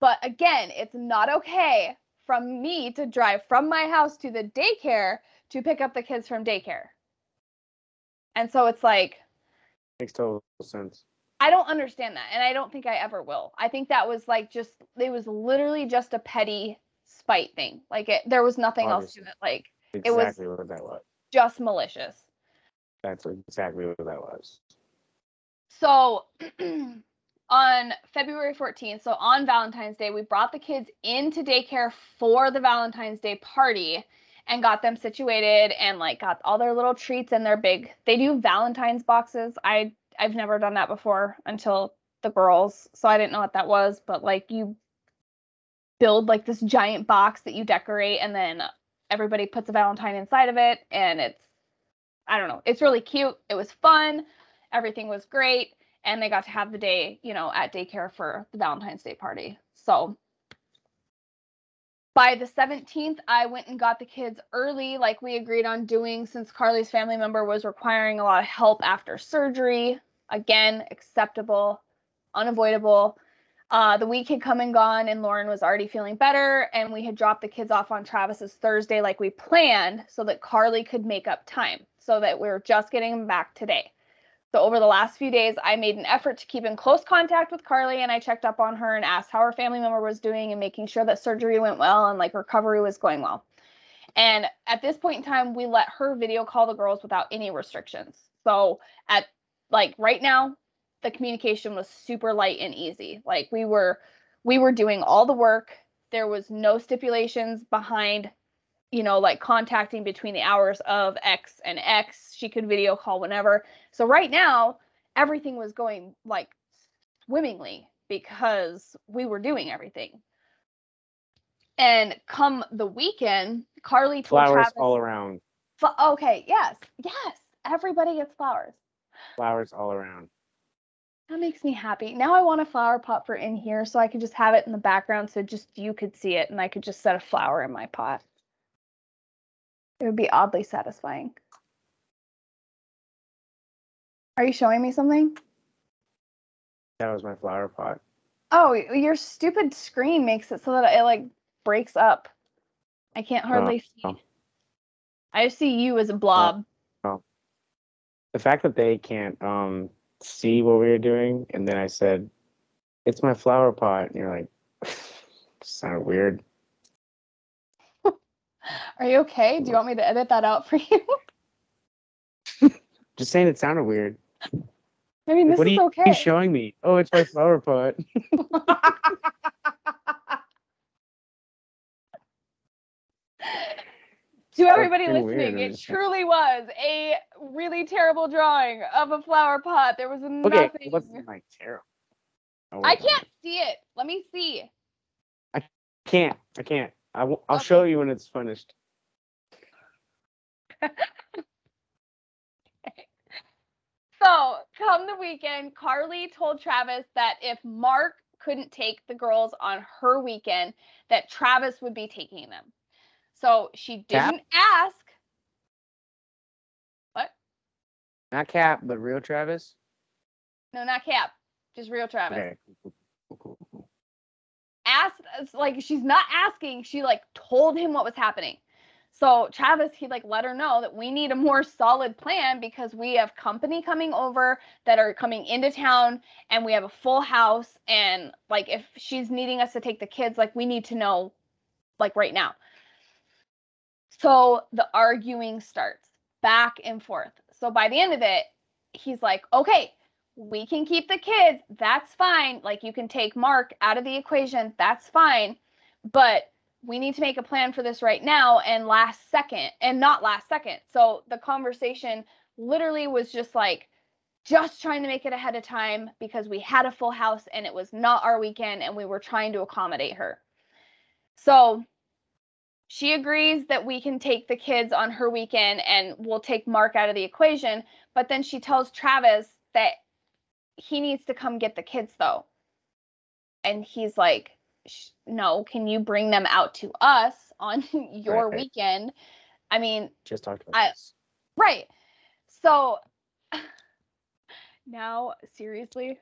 But again, it's not okay from me to drive from my house to the daycare to pick up the kids from daycare. And so it's like, Makes total sense. I don't understand that. And I don't think I ever will. I think that was like just, it was literally just a petty spite thing. Like it, there was nothing else to it. Like it was- Exactly what that was. just malicious. That's exactly what that was. So on February 14th, so on Valentine's Day, we brought the kids into daycare for the Valentine's Day party and got them situated and like got all their little treats and their big they do Valentine's boxes. I I've never done that before until the girls, so I didn't know what that was, but like you build like this giant box that you decorate and then everybody puts a valentine inside of it and it's I don't know. It's really cute. It was fun. Everything was great and they got to have the day, you know, at daycare for the Valentine's Day party. So by the 17th, I went and got the kids early, like we agreed on doing, since Carly's family member was requiring a lot of help after surgery. Again, acceptable, unavoidable. Uh, the week had come and gone, and Lauren was already feeling better, and we had dropped the kids off on Travis's Thursday, like we planned, so that Carly could make up time, so that we were just getting them back today. So over the last few days, I made an effort to keep in close contact with Carly and I checked up on her and asked how her family member was doing and making sure that surgery went well and like recovery was going well. And at this point in time, we let her video call the girls without any restrictions. So at like right now, the communication was super light and easy. Like we were we were doing all the work. There was no stipulations behind you know, like contacting between the hours of X and X. She could video call whenever. So right now, everything was going like swimmingly because we were doing everything. And come the weekend, Carly told Flowers Travis, all around. Okay, yes, yes, everybody gets flowers. Flowers all around. That makes me happy. Now I want a flower pot for in here so I could just have it in the background so just you could see it and I could just set a flower in my pot. It would be oddly satisfying. Are you showing me something? That was my flower pot. Oh, your stupid screen makes it so that it like breaks up. I can't hardly see. oh. I just see you as a blob. The fact that they can't um see what we were doing, and then I said, "It's my flower pot," and you're like, "Sounded weird." Are you okay? Do you want me to edit that out for you? Just saying it sounded weird. I mean, this what are is you, okay. you showing me? Oh, it's my flower pot. to everybody listening, weird. it truly was a really terrible drawing of a flower pot. There was Okay, nothing. it wasn't like terrible. Oh, I can't see it. Let me see. I can't. I can't. I w- I'll Okay. show you when it's finished. So, come the weekend, Carly told Travis that if Mark couldn't take the girls on her weekend, that Travis would be taking them. So, she didn't ask. What? Not Cap, but real Travis. No, not Cap. Just real Travis. Okay. asked like she's not asking she like told him what was happening so travis he like let her know that we need a more solid plan because we have company coming over that are coming into town and we have a full house and like if she's needing us to take the kids like we need to know like right now so the arguing starts back and forth so by the end of it he's like okay we can keep the kids. That's fine. Like you can take Mark out of the equation. That's fine. But we need to make a plan for this right now and last second and not last second. So the conversation literally was just like just trying to make it ahead of time because we had a full house and it was not our weekend and we were trying to accommodate her. So she agrees that we can take the kids on her weekend and we'll take Mark out of the equation. But then she tells Travis that he needs to come get the kids though. And he's like, "Sh- no, can you bring them out to us on your Right. weekend? I mean, Just talked about I- this. right. So now, seriously,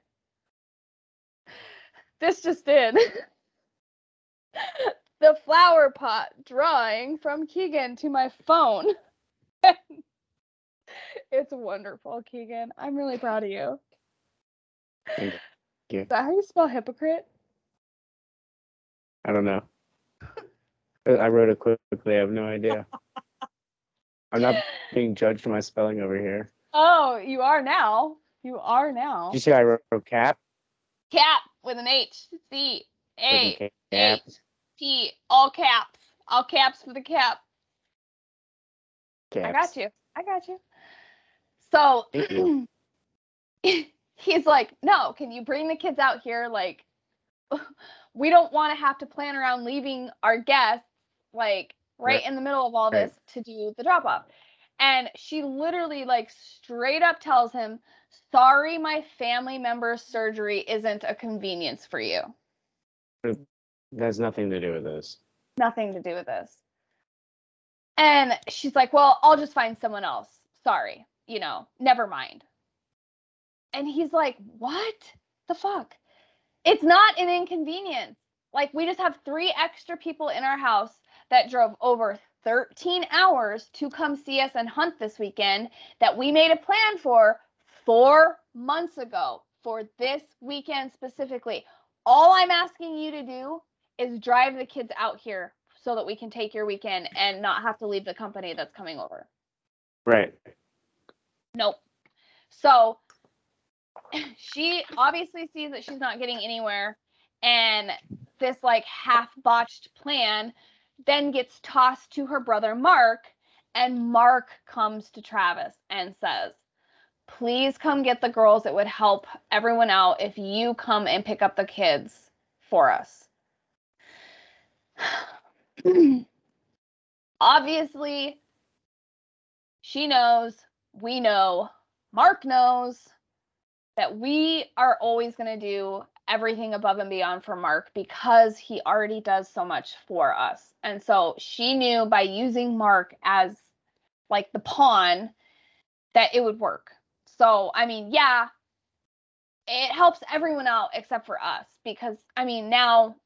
this just did. the flower pot drawing from Keegan to my phone. it's wonderful, Keegan. I'm really proud of you. Thank you. Is that how you spell hypocrite? I don't know. Uh, I wrote it quickly. I have no idea. I'm not being judged for my spelling over here. Oh, you are now. You are now. Did you see I wrote, wrote cap? Cap with an H. C A. H P. All caps. All caps for the cap. I got you. I got you. So you. he's like, no, can you bring the kids out here? Like, we don't want to have to plan around leaving our guests like right, Right. in the middle of all Right. this to do the drop off. And she literally like straight up tells him, sorry, my family member's surgery isn't a convenience for you. That has nothing to do with this. Nothing to do with this. And she's like, well, I'll just find someone else. Sorry, you know, never mind. And he's like, what the fuck? It's not an inconvenience. Like, we just have three extra people in our house that drove over 13 hours to come see us and hunt this weekend that we made a plan for four months ago for this weekend specifically. All I'm asking you to do is drive the kids out here so that we can take your weekend and not have to leave the company that's coming over. Right. Nope. So she obviously sees that she's not getting anywhere and this like half botched plan then gets tossed to her brother Mark and Mark comes to Travis and says, "Please come get the girls. It would help everyone out if you come and pick up the kids for us." Obviously, she knows, we know, Mark knows that we are always going to do everything above and beyond for Mark because he already does so much for us. And so she knew by using Mark as like the pawn that it would work. So, I mean, yeah, it helps everyone out except for us because, I mean, now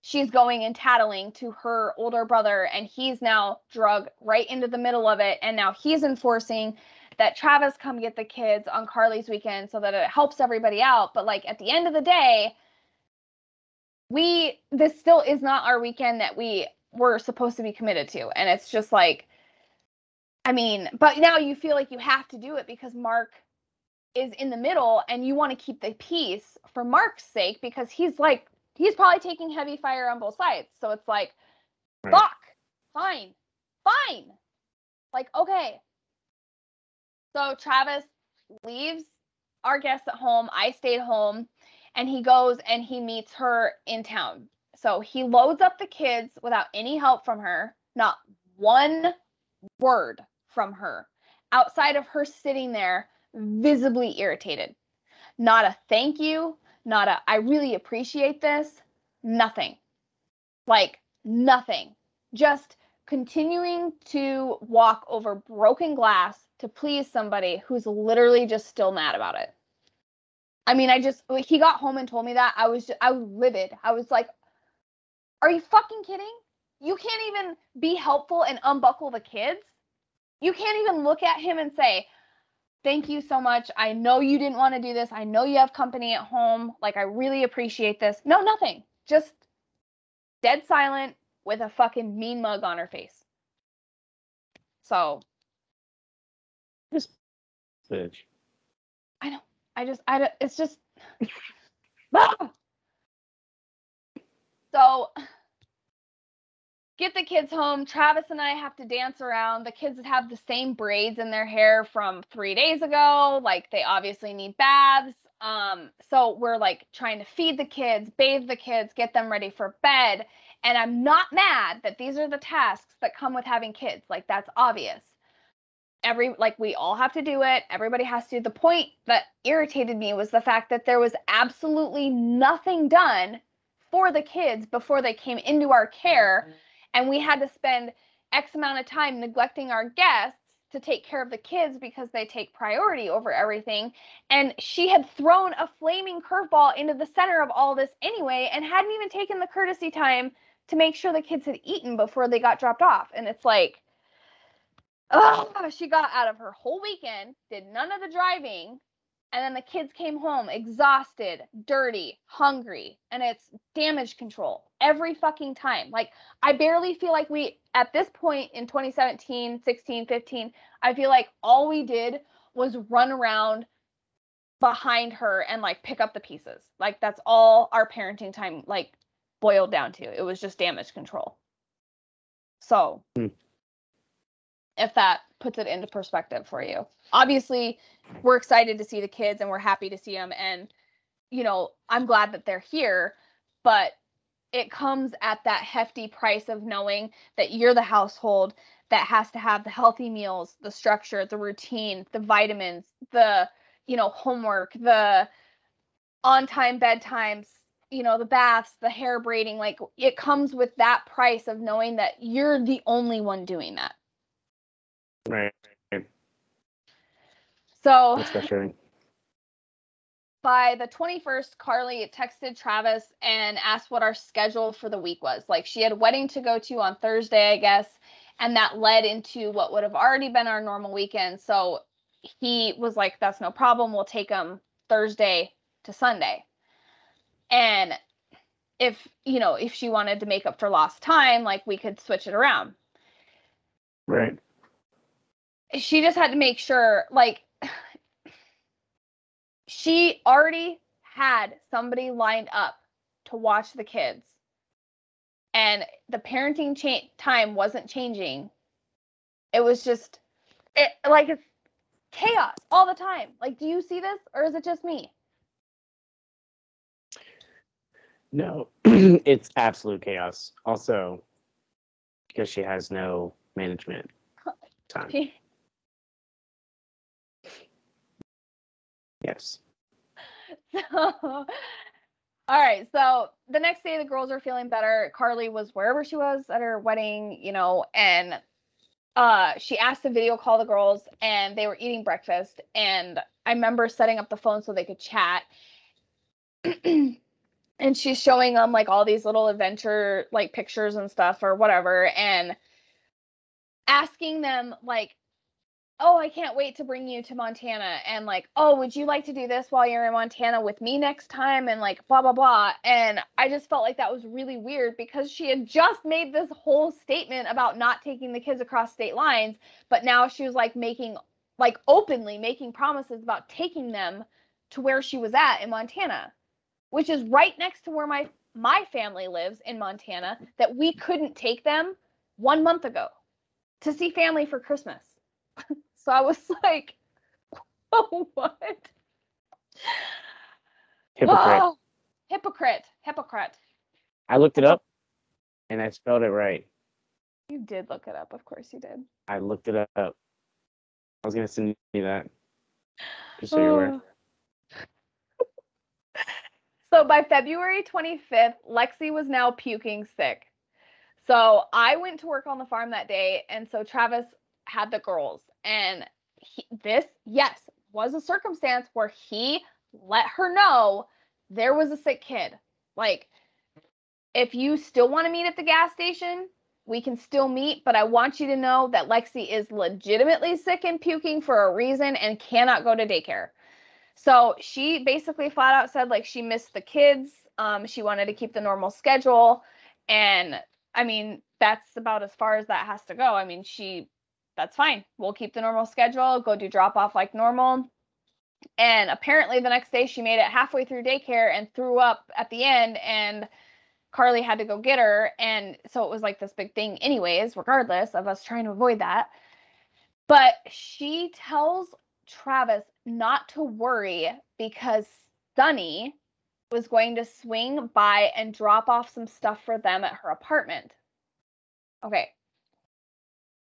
she's going and tattling to her older brother and he's now drug right into the middle of it and now he's enforcing that Travis come get the kids on Carly's weekend so that it helps everybody out but like at the end of the day we this still is not our weekend that we were supposed to be committed to and it's just like I mean but now you feel like you have to do it because Mark is in the middle and you want to keep the peace for Mark's sake because he's like he's probably taking heavy fire on both sides. So it's like, Right. fuck, fine, fine. Like, okay. So Travis leaves our guests at home. I stayed home and he goes and he meets her in town. So he loads up the kids without any help from her, not one word from her, outside of her sitting there visibly irritated. Not a thank you, not a I really appreciate this, nothing. Like nothing. Just continuing to walk over broken glass to please somebody who's literally just still mad about it. I mean, I just he got home and told me that I was just, I was livid. I was like, "Are you fucking kidding? You can't even be helpful and unbuckle the kids. You can't even look at him and say, thank you so much. I know you didn't want to do this. I know you have company at home. Like, I really appreciate this. No, nothing. Just dead silent with a fucking mean mug on her face. So bitch. I know. I just, I don't, it's just. So get the kids home. Travis and I have to dance around. The kids have the same braids in their hair from three days ago. Like they obviously need baths. Um, so we're like trying to feed the kids, bathe the kids, get them ready for bed. And I'm not mad that these are the tasks that come with having kids. Like that's obvious. Every like we all have to do it. Everybody has to. The point that irritated me was the fact that there was absolutely nothing done for the kids before they came into our care mm-hmm. and we had to spend x amount of time neglecting our guests to take care of the kids because they take priority over everything. And she had thrown a flaming curveball into the center of all this anyway and hadn't even taken the courtesy time to make sure the kids had eaten before they got dropped off. And it's like, oh, she got out of her whole weekend, did none of the driving, and then the kids came home exhausted, dirty, hungry, and it's damage control every fucking time. Like I barely feel like we at this point in 2017, 16, 15, I feel like all we did was run around behind her and like pick up the pieces. Like that's all our parenting time like boiled down to. It was just damage control. So, hmm. If that puts it into perspective for you. Obviously, we're excited to see the kids and we're happy to see them and you know, I'm glad that they're here, but it comes at that hefty price of knowing that you're the household that has to have the healthy meals, the structure, the routine, the vitamins, the you know, homework, the on time bedtimes, you know, the baths, the hair braiding, like it comes with that price of knowing that you're the only one doing that. Right. So especially by the 21st, Carly texted Travis and asked what our schedule for the week was. Like she had a wedding to go to on Thursday, I guess, and that led into what would have already been our normal weekend. So he was like, "That's no problem. We'll take them Thursday to Sunday." And if you know, if she wanted to make up for lost time, like we could switch it around. Right. She just had to make sure, like she already had somebody lined up to watch the kids. And the parenting cha- time wasn't changing. It was just it like it's chaos all the time. Like do you see this or is it just me? No it's absolute chaos. Also because she has no management time Yes. So, all right. So the next day, the girls are feeling better. Carly was wherever she was at her wedding, you know, and uh, she asked to video call the girls, and they were eating breakfast. And I remember setting up the phone so they could chat. and she's showing them like all these little adventure like pictures and stuff or whatever, and asking them like oh, I can't wait to bring you to Montana. And like, oh, would you like to do this while you're in Montana with me next time? And like, blah, blah, blah. And I just felt like that was really weird because she had just made this whole statement about not taking the kids across state lines. But now she was like making, like, openly making promises about taking them to where she was at in Montana, which is right next to where my my family lives in Montana that we couldn't take them one month ago to see family for Christmas. So I was like, oh, what? Hypocrite. Oh, hypocrite. Hypocrite. I looked it up and I spelled it right. You did look it up. Of course you did. I looked it up. I was going to send you that. Just so you're aware. Oh. So by February 25th, Lexi was now puking sick. So I went to work on the farm that day. And so Travis had the girls. And he, this, yes, was a circumstance where he let her know there was a sick kid. Like, if you still want to meet at the gas station, we can still meet, but I want you to know that Lexi is legitimately sick and puking for a reason and cannot go to daycare. So she basically flat out said like she missed the kids. Um, she wanted to keep the normal schedule. And I mean, that's about as far as that has to go. I mean, she that's fine. We'll keep the normal schedule, go do drop off like normal. And apparently the next day she made it halfway through daycare and threw up at the end and Carly had to go get her and so it was like this big thing anyways, regardless of us trying to avoid that. But she tells Travis not to worry because Sunny was going to swing by and drop off some stuff for them at her apartment. Okay.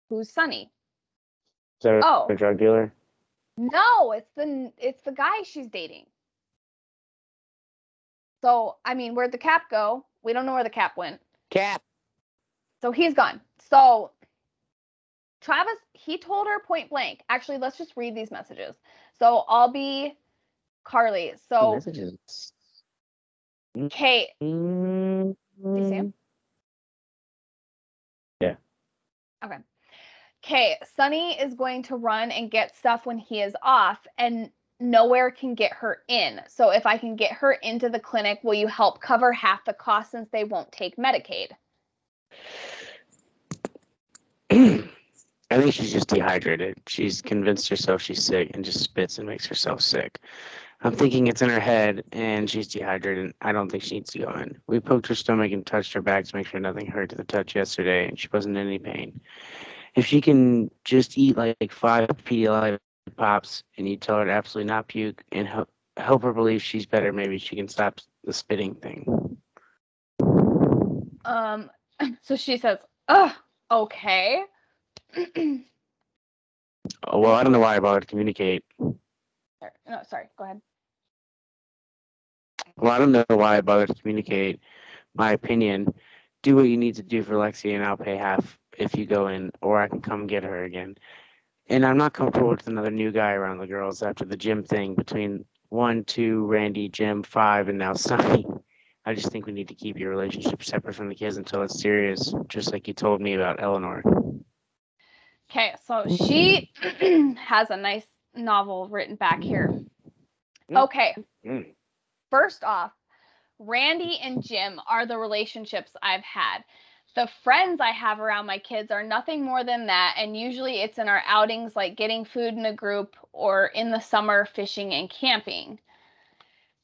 Who's Sunny? So oh. a drug dealer? No, it's the it's the guy she's dating. So I mean, where'd the cap go? We don't know where the cap went. Cap. So he's gone. So Travis, he told her point blank. Actually, let's just read these messages. So I'll be Carly. So Messages. Kate, Mm, do you see him? Yeah. Okay. Okay, Sunny is going to run and get stuff when he is off, and nowhere can get her in. So if I can get her into the clinic, will you help cover half the cost since they won't take Medicaid? I think she's just dehydrated. She's convinced herself she's sick and just spits and makes herself sick. I'm thinking it's in her head and she's dehydrated. I don't think she needs to go in. We poked her stomach and touched her back to make sure nothing hurt to the touch yesterday and she wasn't in any pain. If she can just eat like five Pedialyte pops and you tell her to absolutely not puke and help, help her believe she's better, maybe she can stop the spitting thing. Um, so she says, "Ugh, okay." Oh, well, I don't know why I bothered to communicate. Sorry, no, sorry. Go ahead. Well, I don't know why I bothered to communicate my opinion. Do what you need to do for Lexi, and I'll pay half if you go in, or I can come get her again. And I'm not comfortable with another new guy around the girls after the gym thing between one, two, Randy, Jim, five, and now Sunny. I just think we need to keep your relationship separate from the kids until it's serious, just like you told me about Eleanor. Okay, so she has a nice novel written back here. Mm. Okay, Mm. first off, Randy and Jim are the relationships I've had. The friends I have around my kids are nothing more than that, and usually it's in our outings like getting food in a group or in the summer fishing and camping.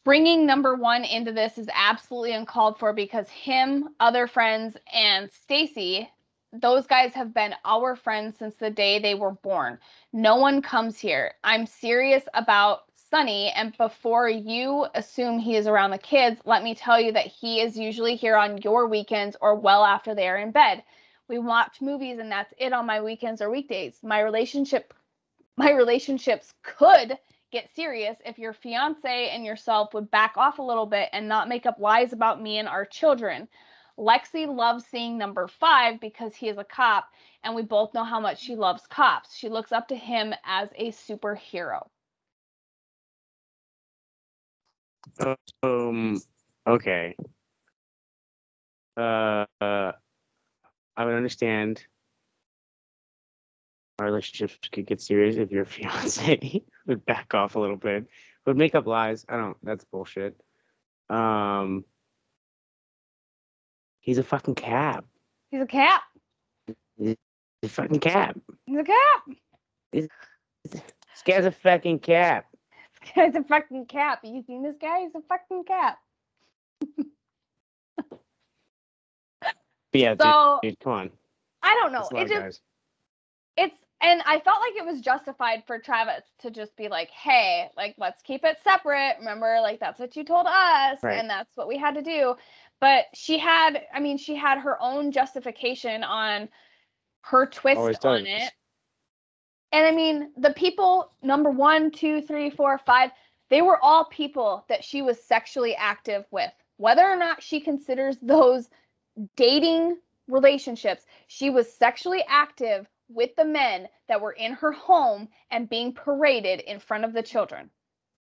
Bringing number one into this is absolutely uncalled for because him, other friends, and Stacy, those guys have been our friends since the day they were born. No one comes here. I'm serious about Sunny, and before you assume he is around the kids, let me tell you that he is usually here on your weekends or well after they are in bed. We watch movies and that's it on my weekends or weekdays. My relationship my relationships could get serious if your fiance and yourself would back off a little bit and not make up lies about me and our children. Lexi loves seeing number five because he is a cop, and we both know how much she loves cops. She looks up to him as a superhero. Um. Okay. Uh, uh, I would understand. Our relationships could get serious if your fiance would back off a little bit. Would make up lies. I don't. That's bullshit. Um. He's a fucking cab. He's a cat. He's a fucking cab. He's a cat. This guy's a fucking cab. Guy's a fucking cat. You seen this guy? He's a fucking cat. But yeah, So dude, dude, come on. I don't know. That's a lot It just it's and I felt like it was justified for Travis to just be like, "Hey, like let's keep it separate. Remember, like that's what you told us, Right. and that's what we had to do." But she had, I mean, she had her own justification on her twist on it. And I mean, the people number one, two, three, four, five, they were all people that she was sexually active with. Whether or not she considers those dating relationships, she was sexually active with the men that were in her home and being paraded in front of the children.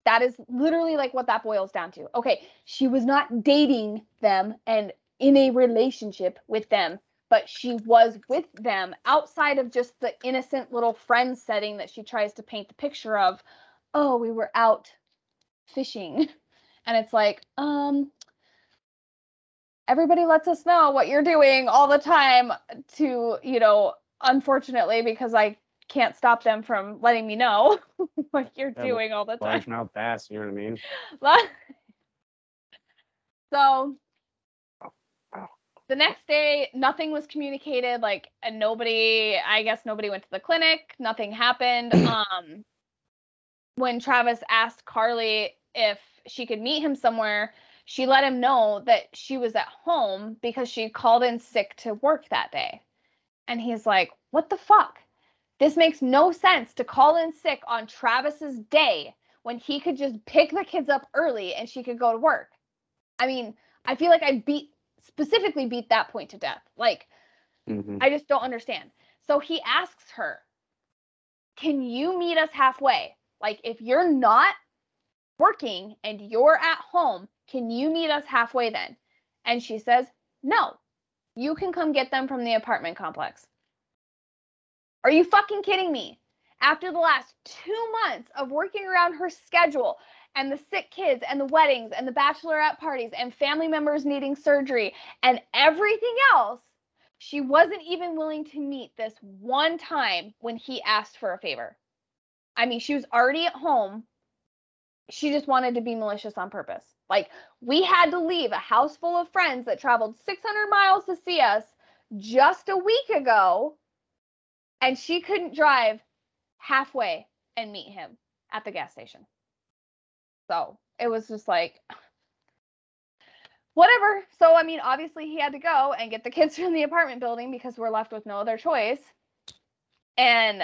That is literally like what that boils down to. Okay, she was not dating them and in a relationship with them, but she was with them outside of just the innocent little friend setting that she tries to paint the picture of. Oh, we were out fishing. And it's like, um, everybody lets us know what you're doing all the time to, you know, unfortunately, because I can't stop them from letting me know what you're Yeah, doing all the time. largemouth bass. You know what I mean? so. The next day, nothing was communicated. Like, and nobody, I guess nobody went to the clinic. Nothing happened. um, when Travis asked Carly if she could meet him somewhere, she let him know that she was at home because she called in sick to work that day. And he's like, What the fuck? This makes no sense to call in sick on Travis's day when he could just pick the kids up early and she could go to work. I mean, I feel like I beat specifically beat that point to death. Like, Mhm. I just don't understand. So he asks her, Can you meet us halfway? Like, if you're not working and you're at home, can you meet us halfway then? And she says, No, you can come get them from the apartment complex. Are you fucking kidding me? After the last two months of working around her schedule and the sick kids and the weddings and the bachelorette parties and family members needing surgery and everything else, she wasn't even willing to meet this one time when he asked for a favor. I mean, she was already at home. She just wanted to be malicious on purpose. Like, we had to leave a house full of friends that traveled 600 miles to see us just a week ago, and she couldn't drive halfway and meet him at the gas station. So it was just like, whatever. So, I mean, obviously, he had to go and get the kids from the apartment building because we're left with no other choice. And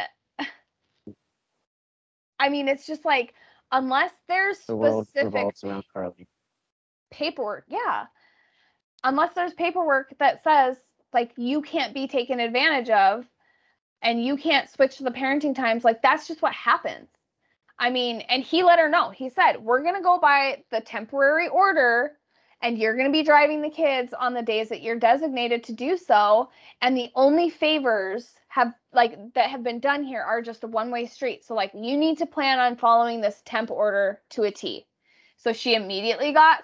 I mean, it's just like, unless there's The world specific revolves around Carly. paperwork, yeah. Unless there's paperwork that says, like, you can't be taken advantage of and you can't switch the parenting times, like, that's just what happens. I mean, and he let her know. He said, We're going to go by the temporary order and you're going to be driving the kids on the days that you're designated to do so. And the only favors have, like, that have been done here are just a one way street. So, like, you need to plan on following this temp order to a T. So she immediately got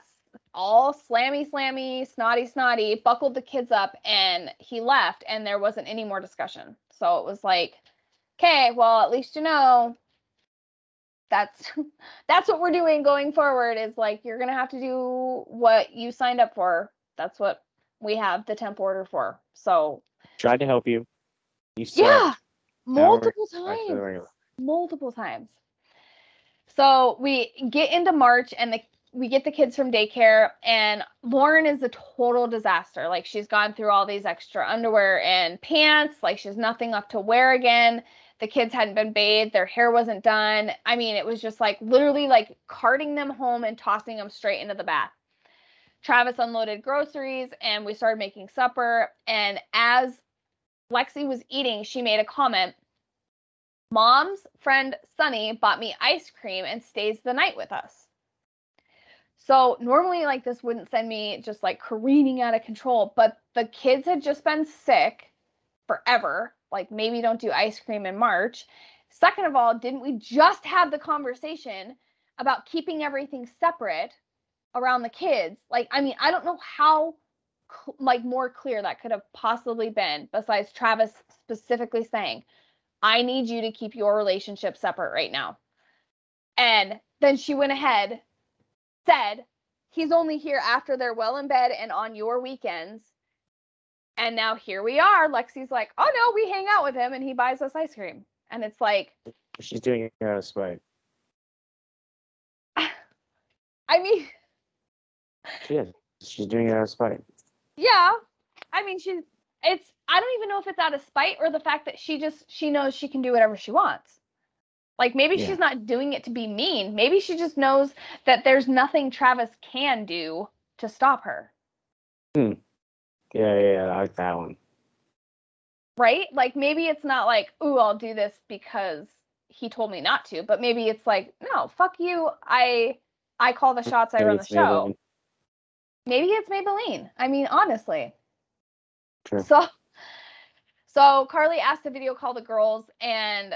all slammy, slammy, snotty, snotty, buckled the kids up, and he left, and there wasn't any more discussion. So it was like, okay, well, at least you know that's that's what we're doing going forward is like you're gonna have to do what you signed up for. That's what we have the temp order for. So Tried to help you. You yeah, sucked. Now we're multiple back to the times multiple times. So we get into March and the we get the kids from daycare and Lauren is a total disaster. Like she's gone through all these extra underwear and pants, like she's nothing left to wear again. The kids hadn't been bathed, their hair wasn't done. I mean, it was just like literally like carting them home and tossing them straight into the bath. Travis unloaded groceries and we started making supper and as Lexi was eating, she made a comment Mom's friend Sunny bought me ice cream and stays the night with us. So normally like this wouldn't send me just like careening out of control, but the kids had just been sick forever. Like maybe don't do ice cream in March. Second of all, didn't we just have the conversation about keeping everything separate around the kids? Like I mean, I don't know how like more clear that could have possibly been besides Travis specifically saying, I need you to keep your relationship separate right now. And then she went ahead, said, He's only here after they're well in bed and on your weekends. And now here we are. Lexi's like, Oh no, we hang out with him and he buys us ice cream. And it's like, She's doing it out of spite. I mean, She is. She's doing it out of spite. yeah. I mean, she's, it's, I don't even know if it's out of spite or the fact that she just, she knows she can do whatever she wants. Like maybe Yeah. she's not doing it to be mean. Maybe she just knows that there's nothing Travis can do to stop her. Hmm. Yeah, yeah, yeah, I like that one. right? Like maybe it's not like, ooh, I'll do this because he told me not to, but maybe it's like, no, fuck you. I I call the shots, I Maybe run the show. Maybelline. Maybe it's Maybelline. I mean, honestly. True. So so Carly asked to video call the girls and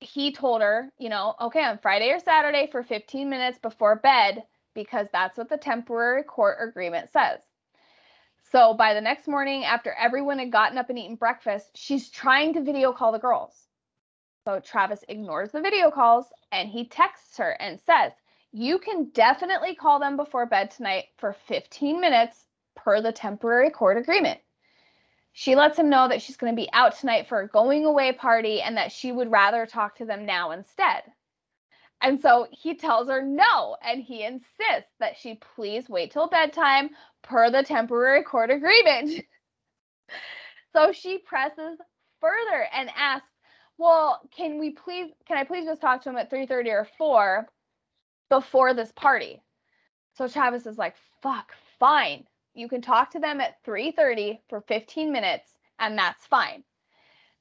he told her, you know, okay, on Friday or Saturday for 15 minutes before bed because that's what the temporary court agreement says. So by the next morning, after everyone had gotten up and eaten breakfast, she's trying to video call the girls. So Travis ignores the video calls and he texts her and says, You can definitely call them before bed tonight for 15 minutes per the temporary court agreement. She lets him know that she's going to be out tonight for a going away party and that she would rather talk to them now instead. And so he tells her no, and he insists that she please wait till bedtime per the temporary court agreement. so she presses further and asks, "Well, can we please can I please just talk to him at 3:30 or 4 before this party?" So Travis is like, "Fuck, fine. You can talk to them at 3:30 for 15 minutes and that's fine."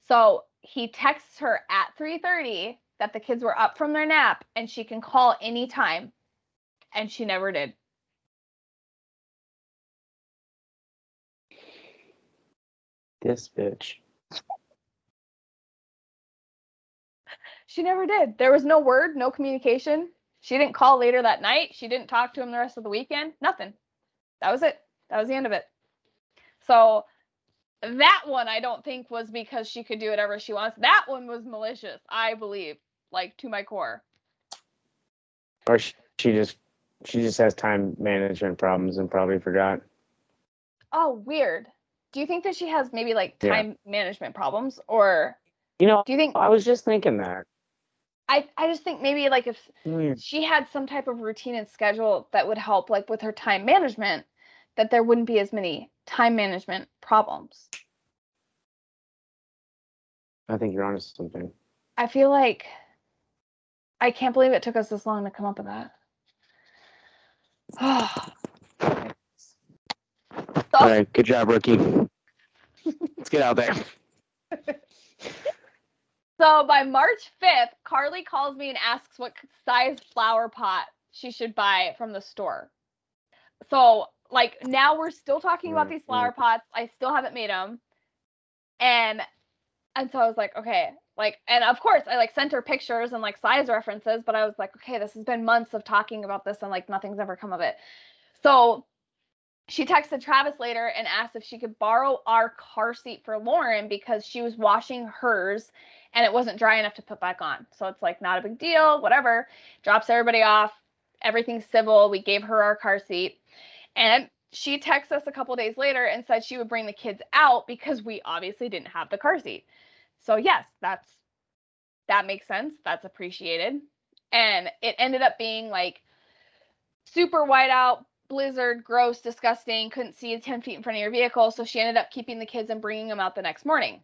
So he texts her at 3:30 that the kids were up from their nap and she can call anytime. And she never did. This bitch. She never did. There was no word, no communication. She didn't call later that night. She didn't talk to him the rest of the weekend. Nothing. That was it. That was the end of it. So that one I don't think was because she could do whatever she wants. That one was malicious, I believe, like to my core. Or she, she just she just has time management problems and probably forgot. Oh, weird. Do you think that she has maybe like Yeah. time management problems or You know, do you think I was just thinking that. I I just think maybe like if Hmm. she had some type of routine and schedule that would help like with her time management that there wouldn't be as many time management problems. I think you're onto something. I feel like I can't believe it took us this long to come up with that. All right, good job, rookie. Let's get out there. so by March 5th, Carly calls me and asks what size flower pot she should buy from the store. So, like, now we're still talking about Mm, these flower pots. I still haven't made them. And and so I was like, okay, like, and of course I like sent her pictures and like size references, but I was like, okay, this has been months of talking about this and like nothing's ever come of it. So she texted Travis later and asked if she could borrow our car seat for Lauren because she was washing hers and it wasn't dry enough to put back on. So it's like not a big deal, whatever. Drops everybody off. Everything's civil. We gave her our car seat. And she texts us a couple days later and said she would bring the kids out because we obviously didn't have the car seat. So yes, that's that makes sense. That's appreciated. And it ended up being like super white out, blizzard, gross, disgusting, couldn't see 10 feet in front of your vehicle. So she ended up keeping the kids and bringing them out the next morning.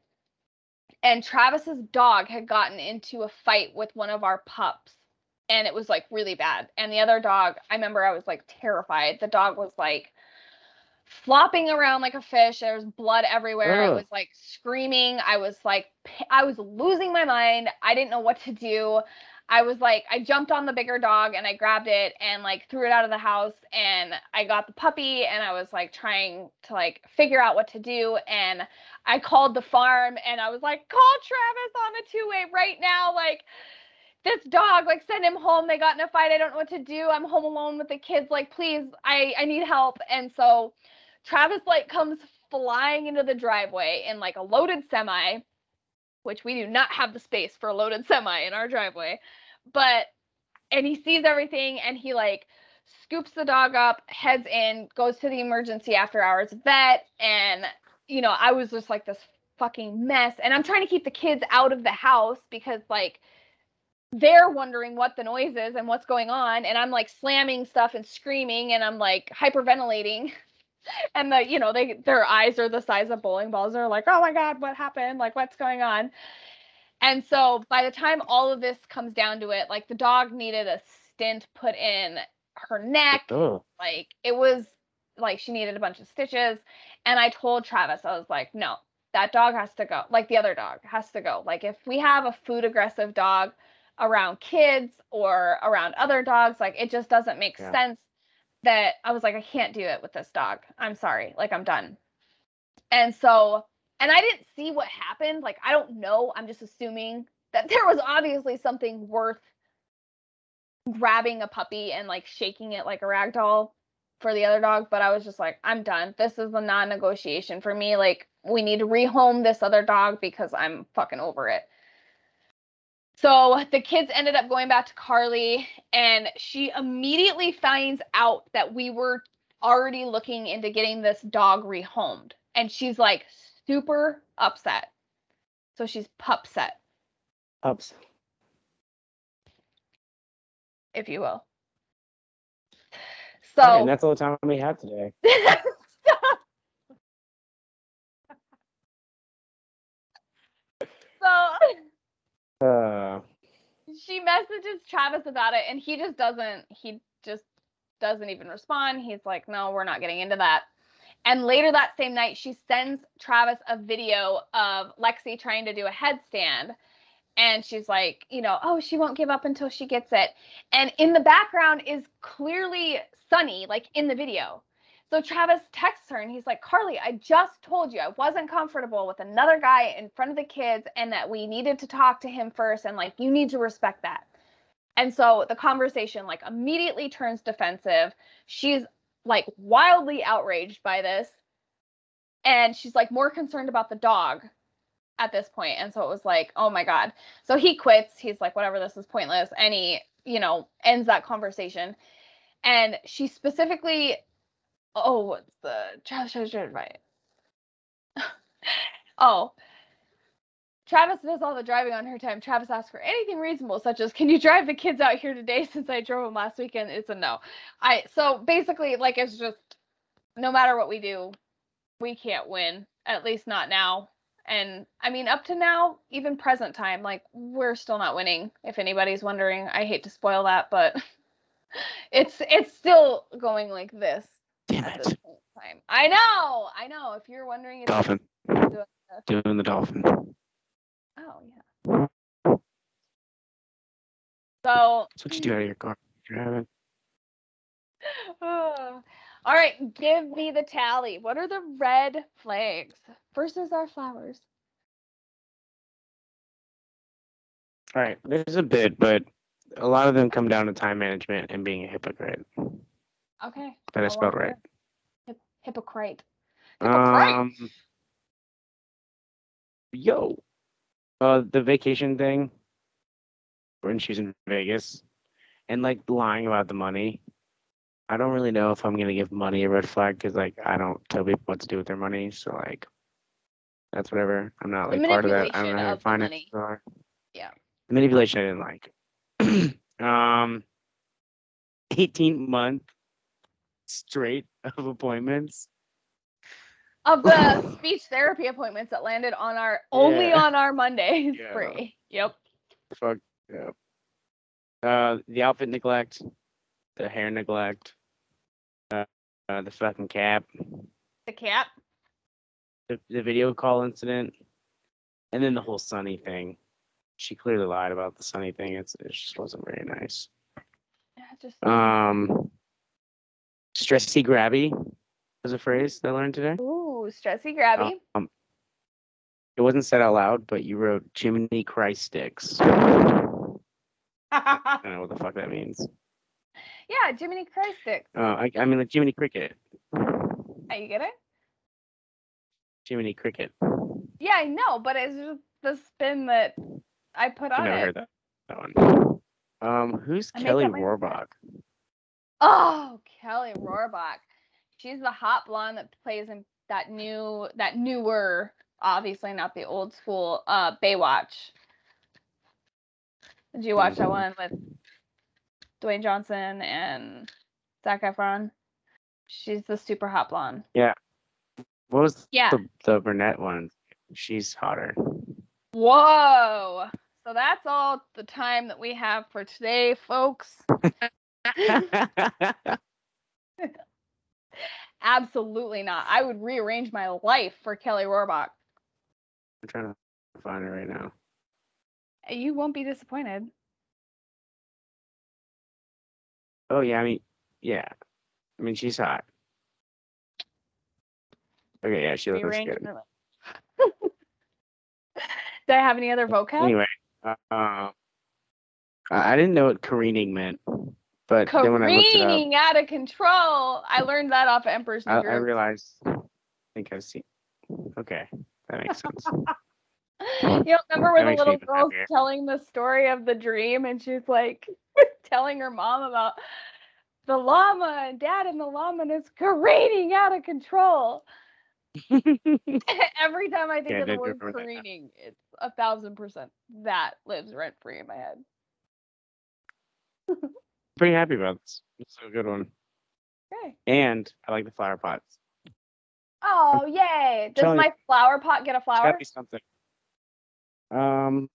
And Travis's dog had gotten into a fight with one of our pups and it was like really bad. And the other dog, I remember I was like terrified. The dog was like flopping around like a fish. There was blood everywhere. I was like screaming. I was like, I was losing my mind. I didn't know what to do. I was like, I jumped on the bigger dog and I grabbed it and like threw it out of the house and I got the puppy and I was like trying to like figure out what to do and I called the farm and I was like, call Travis on a two way right now. Like, this dog, like, send him home. They got in a fight. I don't know what to do. I'm home alone with the kids. Like, please, I, I need help. And so Travis, like, comes flying into the driveway in like a loaded semi, which we do not have the space for a loaded semi in our driveway. But, and he sees everything and he, like, scoops the dog up, heads in, goes to the emergency after hours vet. And, you know, I was just like this fucking mess. And I'm trying to keep the kids out of the house because, like, they're wondering what the noise is and what's going on and i'm like slamming stuff and screaming and i'm like hyperventilating and the you know they their eyes are the size of bowling balls. They're like oh my god what happened? Like what's going on? And so by the time all of this comes down to it like the dog needed a stint put in her neck. Ugh. like it was like she needed a bunch of stitches. And i told travis i was like no that dog has to go like the other dog has to go. Like if we have a food aggressive dog around kids or around other dogs like it just doesn't make Yeah. sense that i was like i can't do it with this dog. I'm sorry. Like i'm done. And so and i didn't see what happened. Like i don't know. I'm just assuming that there was obviously something worth grabbing a puppy and like shaking it like a rag doll for the other dog but i was just like i'm done. This is a non-negotiation for me. Like we need to rehome this other dog because i'm fucking over it so the kids ended up going back to carly and she immediately finds out that we were already looking into getting this dog rehomed and she's like super upset so she's pupset Ups. if you will right, so and that's all the time we have today. so Uh, she messages Travis about it and he just doesn't he just doesn't even respond. He's like, "No, we're not getting into that." And later that same night, she sends Travis a video of Lexi trying to do a headstand. And she's like, you know, oh, she won't give up until she gets it. And in the background is clearly Sunny, like in the video. So Travis texts her and he's like, Carly, I just told you I wasn't comfortable with another guy in front of the kids and that we needed to talk to him first. And like, you need to respect that. And so the conversation like immediately turns defensive. She's like wildly outraged by this. And she's like more concerned about the dog at this point. And so it was like, oh my God. So he quits. He's like, whatever, this is pointless. And he, you know, ends that conversation. And she specifically oh, what's the Travis Travis right? oh, Travis does all the driving on her time. Travis asks for anything reasonable, such as, "Can you drive the kids out here today?" Since I drove them last weekend, it's a no. I so basically like it's just no matter what we do, we can't win. At least not now. And I mean, up to now, even present time, like we're still not winning. If anybody's wondering, I hate to spoil that, but it's it's still going like this Damn it. this point in time. I know, I know. If you're wondering, if Dolphin. doing the- Doing the dolphin. oh yeah. So, That's what you do out of your car. You're having. all right, give me the tally. What are the red flags versus our flowers? All right. There's a bit, but a lot of them come down to time management and being a hypocrite. Okay. That I I'll spelled right. Hip- hypocrite. Hypocrite. Um, yo, uh, the vacation thing when she's in Vegas and like lying about the money. I don't really know if I'm gonna give money a red flag because like I don't tell people what to do with their money. So like, that's whatever. I'm not like part of that. I don't know how to find it. Yeah. The manipulation I didn't like. um, 18 month straight of appointments. of the speech therapy appointments that landed on our only Yeah. on our Mondays Yeah. free. Yep. Fuck yeah. Uh, the outfit neglect, the hair neglect, uh, uh the fucking cap, The cap, the, the video call incident, and then the whole Sunny thing. She clearly lied about the Sunny thing. It's it just wasn't very nice. Yeah, just Um, stressy grabby was a phrase that I learned today. ooh, stressy grabby. Um, it wasn't said out loud, but you wrote Jiminy Christ sticks. I don't know what the fuck that means. yeah, Jiminy Christ sticks. Uh, I, I mean like Jiminy Cricket. Oh, you get it? Jiminy Cricket. Yeah, I know, but it's just the spin that I put I've on never it. heard that, that one. Um, who's I Kelly myself. Oh, Kelly Rohrbach. She's the hot blonde that plays in that new, that newer, obviously not the old school, uh, Baywatch. Did you watch that one with Dwayne Johnson and Zac Efron? She's the super hot blonde. Yeah. What was Yeah. the the brunette one? She's hotter. Whoa. So that's all the time that we have for today, folks. Absolutely not. I would rearrange my life for Kelly Rohrbach. I'm trying to find her right now. You won't be disappointed. Oh yeah, I mean, yeah. I mean, she's hot. Okay, yeah, she looks good. Do I have any other vocab? Anyway, uh, I didn't know what careening meant, but then when I looked it up, Careening out of control. I learned that off of Emperor's New I, I Groove. realized. I think I've seen. Okay, that makes sense. You don't remember when the little girl's happier. telling the story of the dream and she's like telling her mom about the llama and dad and the llama and it's careening out of control. Every time I think Yeah, of the word that careening, it's a thousand percent. That lives rent free in my head. Pretty happy about this. It's a good one, Okay. and I like the flower pots. Oh, yay. Does telling you- my flower pot get a It's flower? gotta be something. Um,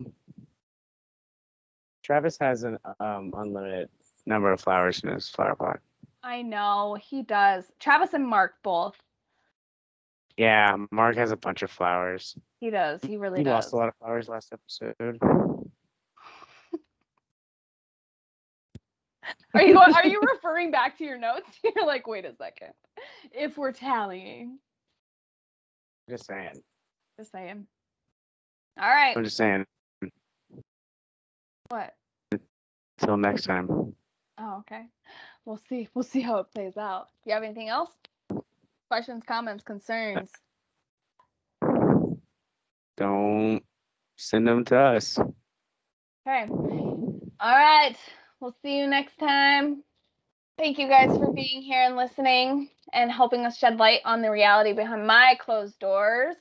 Travis has an um unlimited number of flowers in his flower pot. I know he does. Travis and Mark both. Yeah, Mark has a bunch of flowers. He does. He really He does. lost a lot of flowers last episode. Are you are you referring back to your notes? You're like, wait a second. If we're tallying, Just saying. just saying. All right. I'm just saying. What? Until next time. Oh, okay. We'll see. We'll see how it plays out. Do you have anything else? Questions, comments, concerns? Don't send them to us. Okay. All right. We'll see you next time. Thank you guys for being here and listening and helping us shed light on the reality behind my closed doors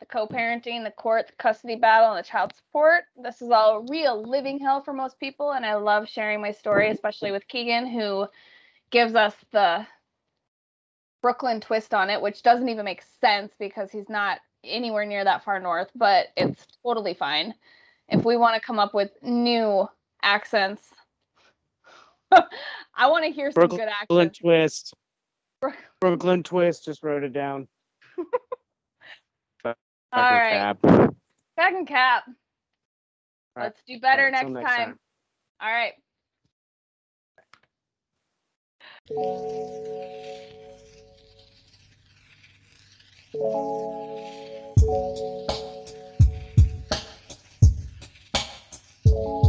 the co parenting, the court, the custody battle, and the child support. This is all real living hell for most people. And I love sharing my story, especially with Keegan, who gives us the Brooklyn twist on it, which doesn't even make sense because he's not anywhere near that far north, but it's totally fine. If we want to come up with new accents, I want to hear some Brooklyn good action. Brooklyn Twist. Brooklyn Twist just wrote it down. All right. Cap. Second cap. Let's do better right. next, next time. time. All right. All right.